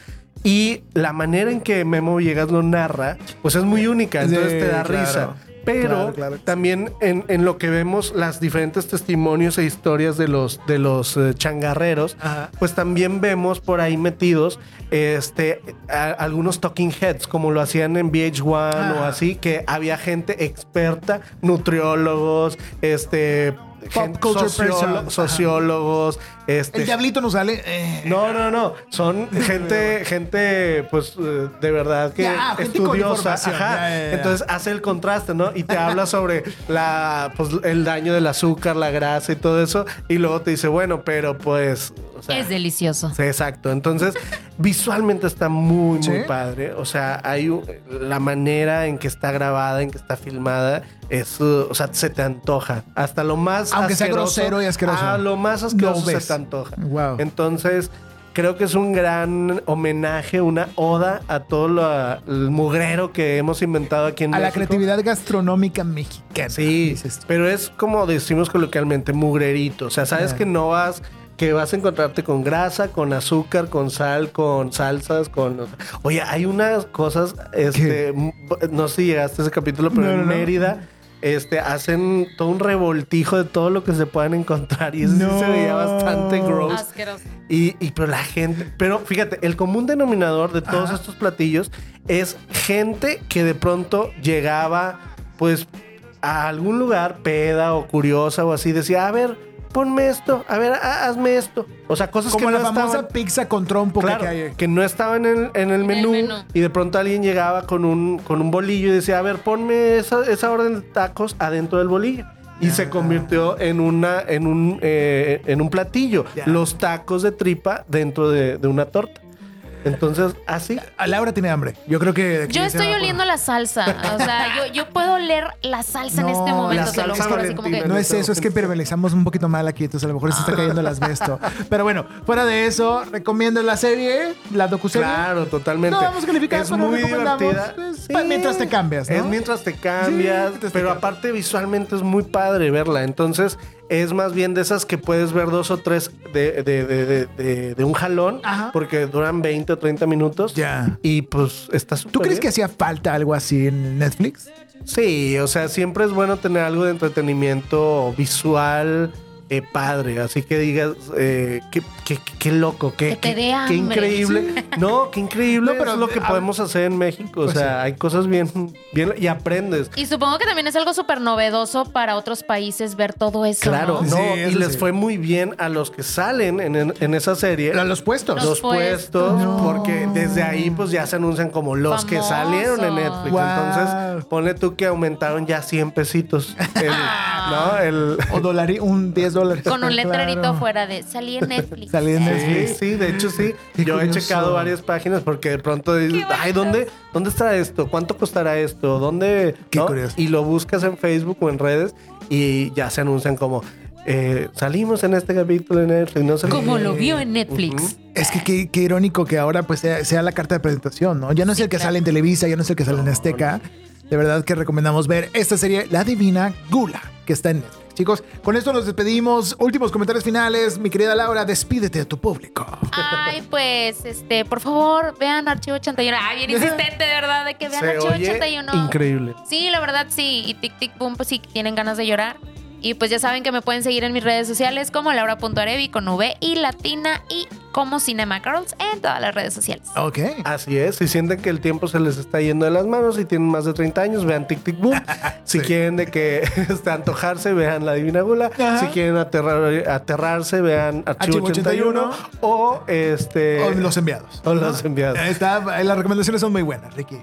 Y la manera en que Memo Villegas lo narra, pues es muy única. Entonces Sí, te da claro. risa. Pero Claro, claro. también en, en lo que vemos las diferentes testimonios e historias de los, de los eh, changarreros, Ajá. pues también vemos por ahí metidos este, a- algunos talking heads, como lo hacían en VH1 o así, que había gente experta, nutriólogos, este, Pop culture sociólo- person. Ajá. sociólogos, este, El diablito nos sale. eh, no, no, no. Son gente, gente, pues, eh, de verdad que Ya, estudiosa. Ajá. Ya, ya, ya. Entonces hace el contraste, ¿no? Y te habla sobre la, pues, el daño del azúcar, la grasa y todo eso. Y luego te dice, bueno, pero pues. O sea, Es delicioso. Sí, exacto. Entonces, visualmente está muy, muy padre. O sea, hay la manera en que está grabada, en que está filmada, es, o sea, se te antoja. Hasta lo más Aunque sea grosero y asqueroso. Ah, lo más asqueroso Lo se ves. te antoja. Wow. Entonces, creo que es un gran homenaje, una oda a todo lo, el mugrero que hemos inventado aquí en a la México. creatividad gastronómica mexicana. Sí, pero es como decimos coloquialmente, mugrerito. O sea, sabes que no vas, que vas a encontrarte con grasa, con azúcar, con sal, con salsas, con... Oye, hay unas cosas, este, no sé si llegaste a ese capítulo, pero No, en no. Mérida... Este, hacen todo un revoltijo de todo lo que se puedan encontrar y eso sí No. se veía bastante gross. Asqueroso. Y, y pero la gente, pero fíjate, el común denominador de todos estos platillos es gente que de pronto llegaba pues a algún lugar peda o curiosa o así, decía, a ver, ponme esto, a ver, ha- hazme esto. O sea, cosas Como que la no famosa estaban, pizza con trompo claro, que hay. que no estaban en, el- en el el menú, menú. y de pronto alguien llegaba con un, con un bolillo y decía, a ver, ponme esa, esa orden de tacos adentro del bolillo. Y se convirtió en una en un eh, en un platillo. Los tacos de tripa dentro de, de una torta. Entonces, así. A Laura tiene hambre. Yo creo que. Yo estoy oliendo la salsa. O sea, yo, yo puedo oler la salsa en este momento. la salsa juro, así como que-. No es eso, es que permelizamos un poquito mal aquí, entonces a lo mejor se está cayendo el asbesto. Pero bueno, fuera de eso, recomiendo la serie, la docuserie. Claro, totalmente. No vamos a calificar, es pero muy divertida. mientras te cambias, ¿no? Es mientras te cambias, Sí, mientras te pero cambias. aparte visualmente es muy padre verla. Entonces, es más bien de esas que puedes ver dos o tres de, de, de, de- de- de un jalón, Ajá. porque duran 20 o 30 minutos. Ya. Y pues está súper ¿Tú crees que hacía falta algo así en Netflix? Sí, o sea, siempre es bueno tener algo de entretenimiento visual eh, padre. Así que digas, eh, qué, qué- qué loco, qué, Que qué- qué increíble. No, qué increíble No, pero es lo que a- podemos hacer en México. O Pues sea, hay cosas bien, bien y aprendes. Y supongo que también es algo súper novedoso para otros países ver todo eso. Claro, ¿no? no, Sí, y les sí. fue muy bien a los que salen en, en- en esa serie. A los puestos. Los los puestos, puestos. porque desde ahí pues ya se anuncian como los que salieron en Netflix. Wow. Entonces, pone tú que aumentaron ya 100 pesitos. El, ¿No? El, O dolari, un 10 dólares. Con un letrerito Claro. afuera de salí en Netflix. Salí en Sí, Netflix. sí, de hecho sí. Qué Yo he checado varias páginas porque de pronto dices, ay, ¿dónde, ¿dónde está esto? ¿Cuánto costará esto? ¿Dónde? Qué ¿No? curioso. Y lo buscas en Facebook o en redes y ya se anuncian como eh, salimos en este capítulo en Netflix. No Como lo vio en Netflix. Es que qué, qué irónico que ahora pues sea, sea la carta de presentación, ¿no? Ya no es el que sale en Televisa, ya no es el que sale en Azteca. De verdad que recomendamos ver esta serie, La Divina Gula, que está en Netflix. Chicos, con esto nos despedimos. Últimos comentarios finales. Mi querida Laura, despídete de tu público. Ay, pues, este, por favor, vean Archivo 81. Ay, bien insistente, de verdad, de que vean Se Archivo oye 81. increíble. Sí, la verdad sí. Y Tic Tic Boom, pues sí, tienen ganas de llorar. Y pues ya saben que me pueden seguir en mis redes sociales como Laura.arevi con V y Latina y como Cinema Girls en todas las redes sociales. Ok. Así es, si sienten que el tiempo se les está yendo de las manos y tienen más de 30 años, vean Tic Tic Boom. Si Sí. quieren de que este, antojarse, vean La Divina Gula. Ajá. Si quieren aterrar- aterrarse, vean Archivo, Archivo 81. 81. O este. O los enviados. o los enviados. Está, las recomendaciones son muy buenas, Ricky.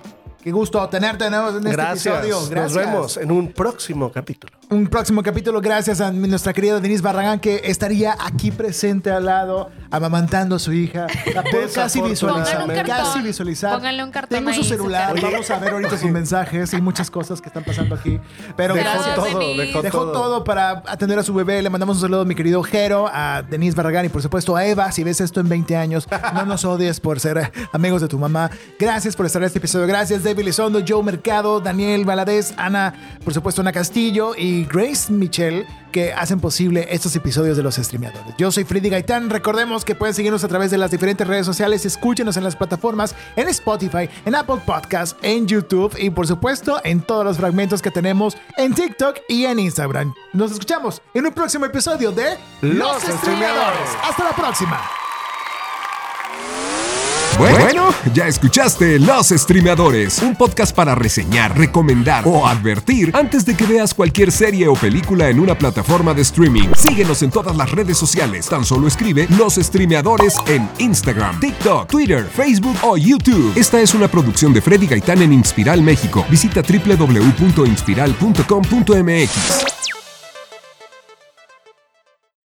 Qué gusto tenerte de nuevo en este Gracias. episodio. Gracias. Nos vemos en un próximo capítulo. Un próximo capítulo, gracias a nuestra querida Denise Barragán, que estaría aquí presente al lado, amamantando a su hija. La puedo casi visualizar. Un. Casi visualizar. Pónganle un cartón Tengo su celular. Vamos a ver ahorita sus mensajes. Hay muchas cosas que están pasando aquí. Pero Dejó Gracias, todo, dejó, Dejó todo. todo para atender a su bebé. Le mandamos un saludo a mi querido Jero, a Denise Barragán y por supuesto a Eva. Si ves esto en 20 años, no nos odies por ser amigos de tu mamá. Gracias por estar en este episodio. Gracias David Lizondo, Joe Mercado, Daniel Valadez, Ana, por supuesto Ana Castillo y Grace Michelle que hacen posible estos episodios de los streameadores. Yo soy Freddy Gaitán. Recordemos que pueden seguirnos a través de las diferentes redes sociales. Escúchenos en las plataformas, en Spotify, en Apple Podcasts, en YouTube y por supuesto en todos los fragmentos que tenemos en TikTok y en Instagram. Nos escuchamos en un próximo episodio de Los Streameadores. Hasta la próxima. Bueno, ya escuchaste Los Streameadores, un podcast para reseñar, recomendar o advertir antes de que veas cualquier serie o película en una plataforma de streaming. Síguenos en todas las redes sociales, tan solo escribe Los Streameadores en Instagram, TikTok, Twitter, Facebook o YouTube. Esta es una producción de Freddy Gaitán en Inspiral México. Visita www.inspiral.com.mx.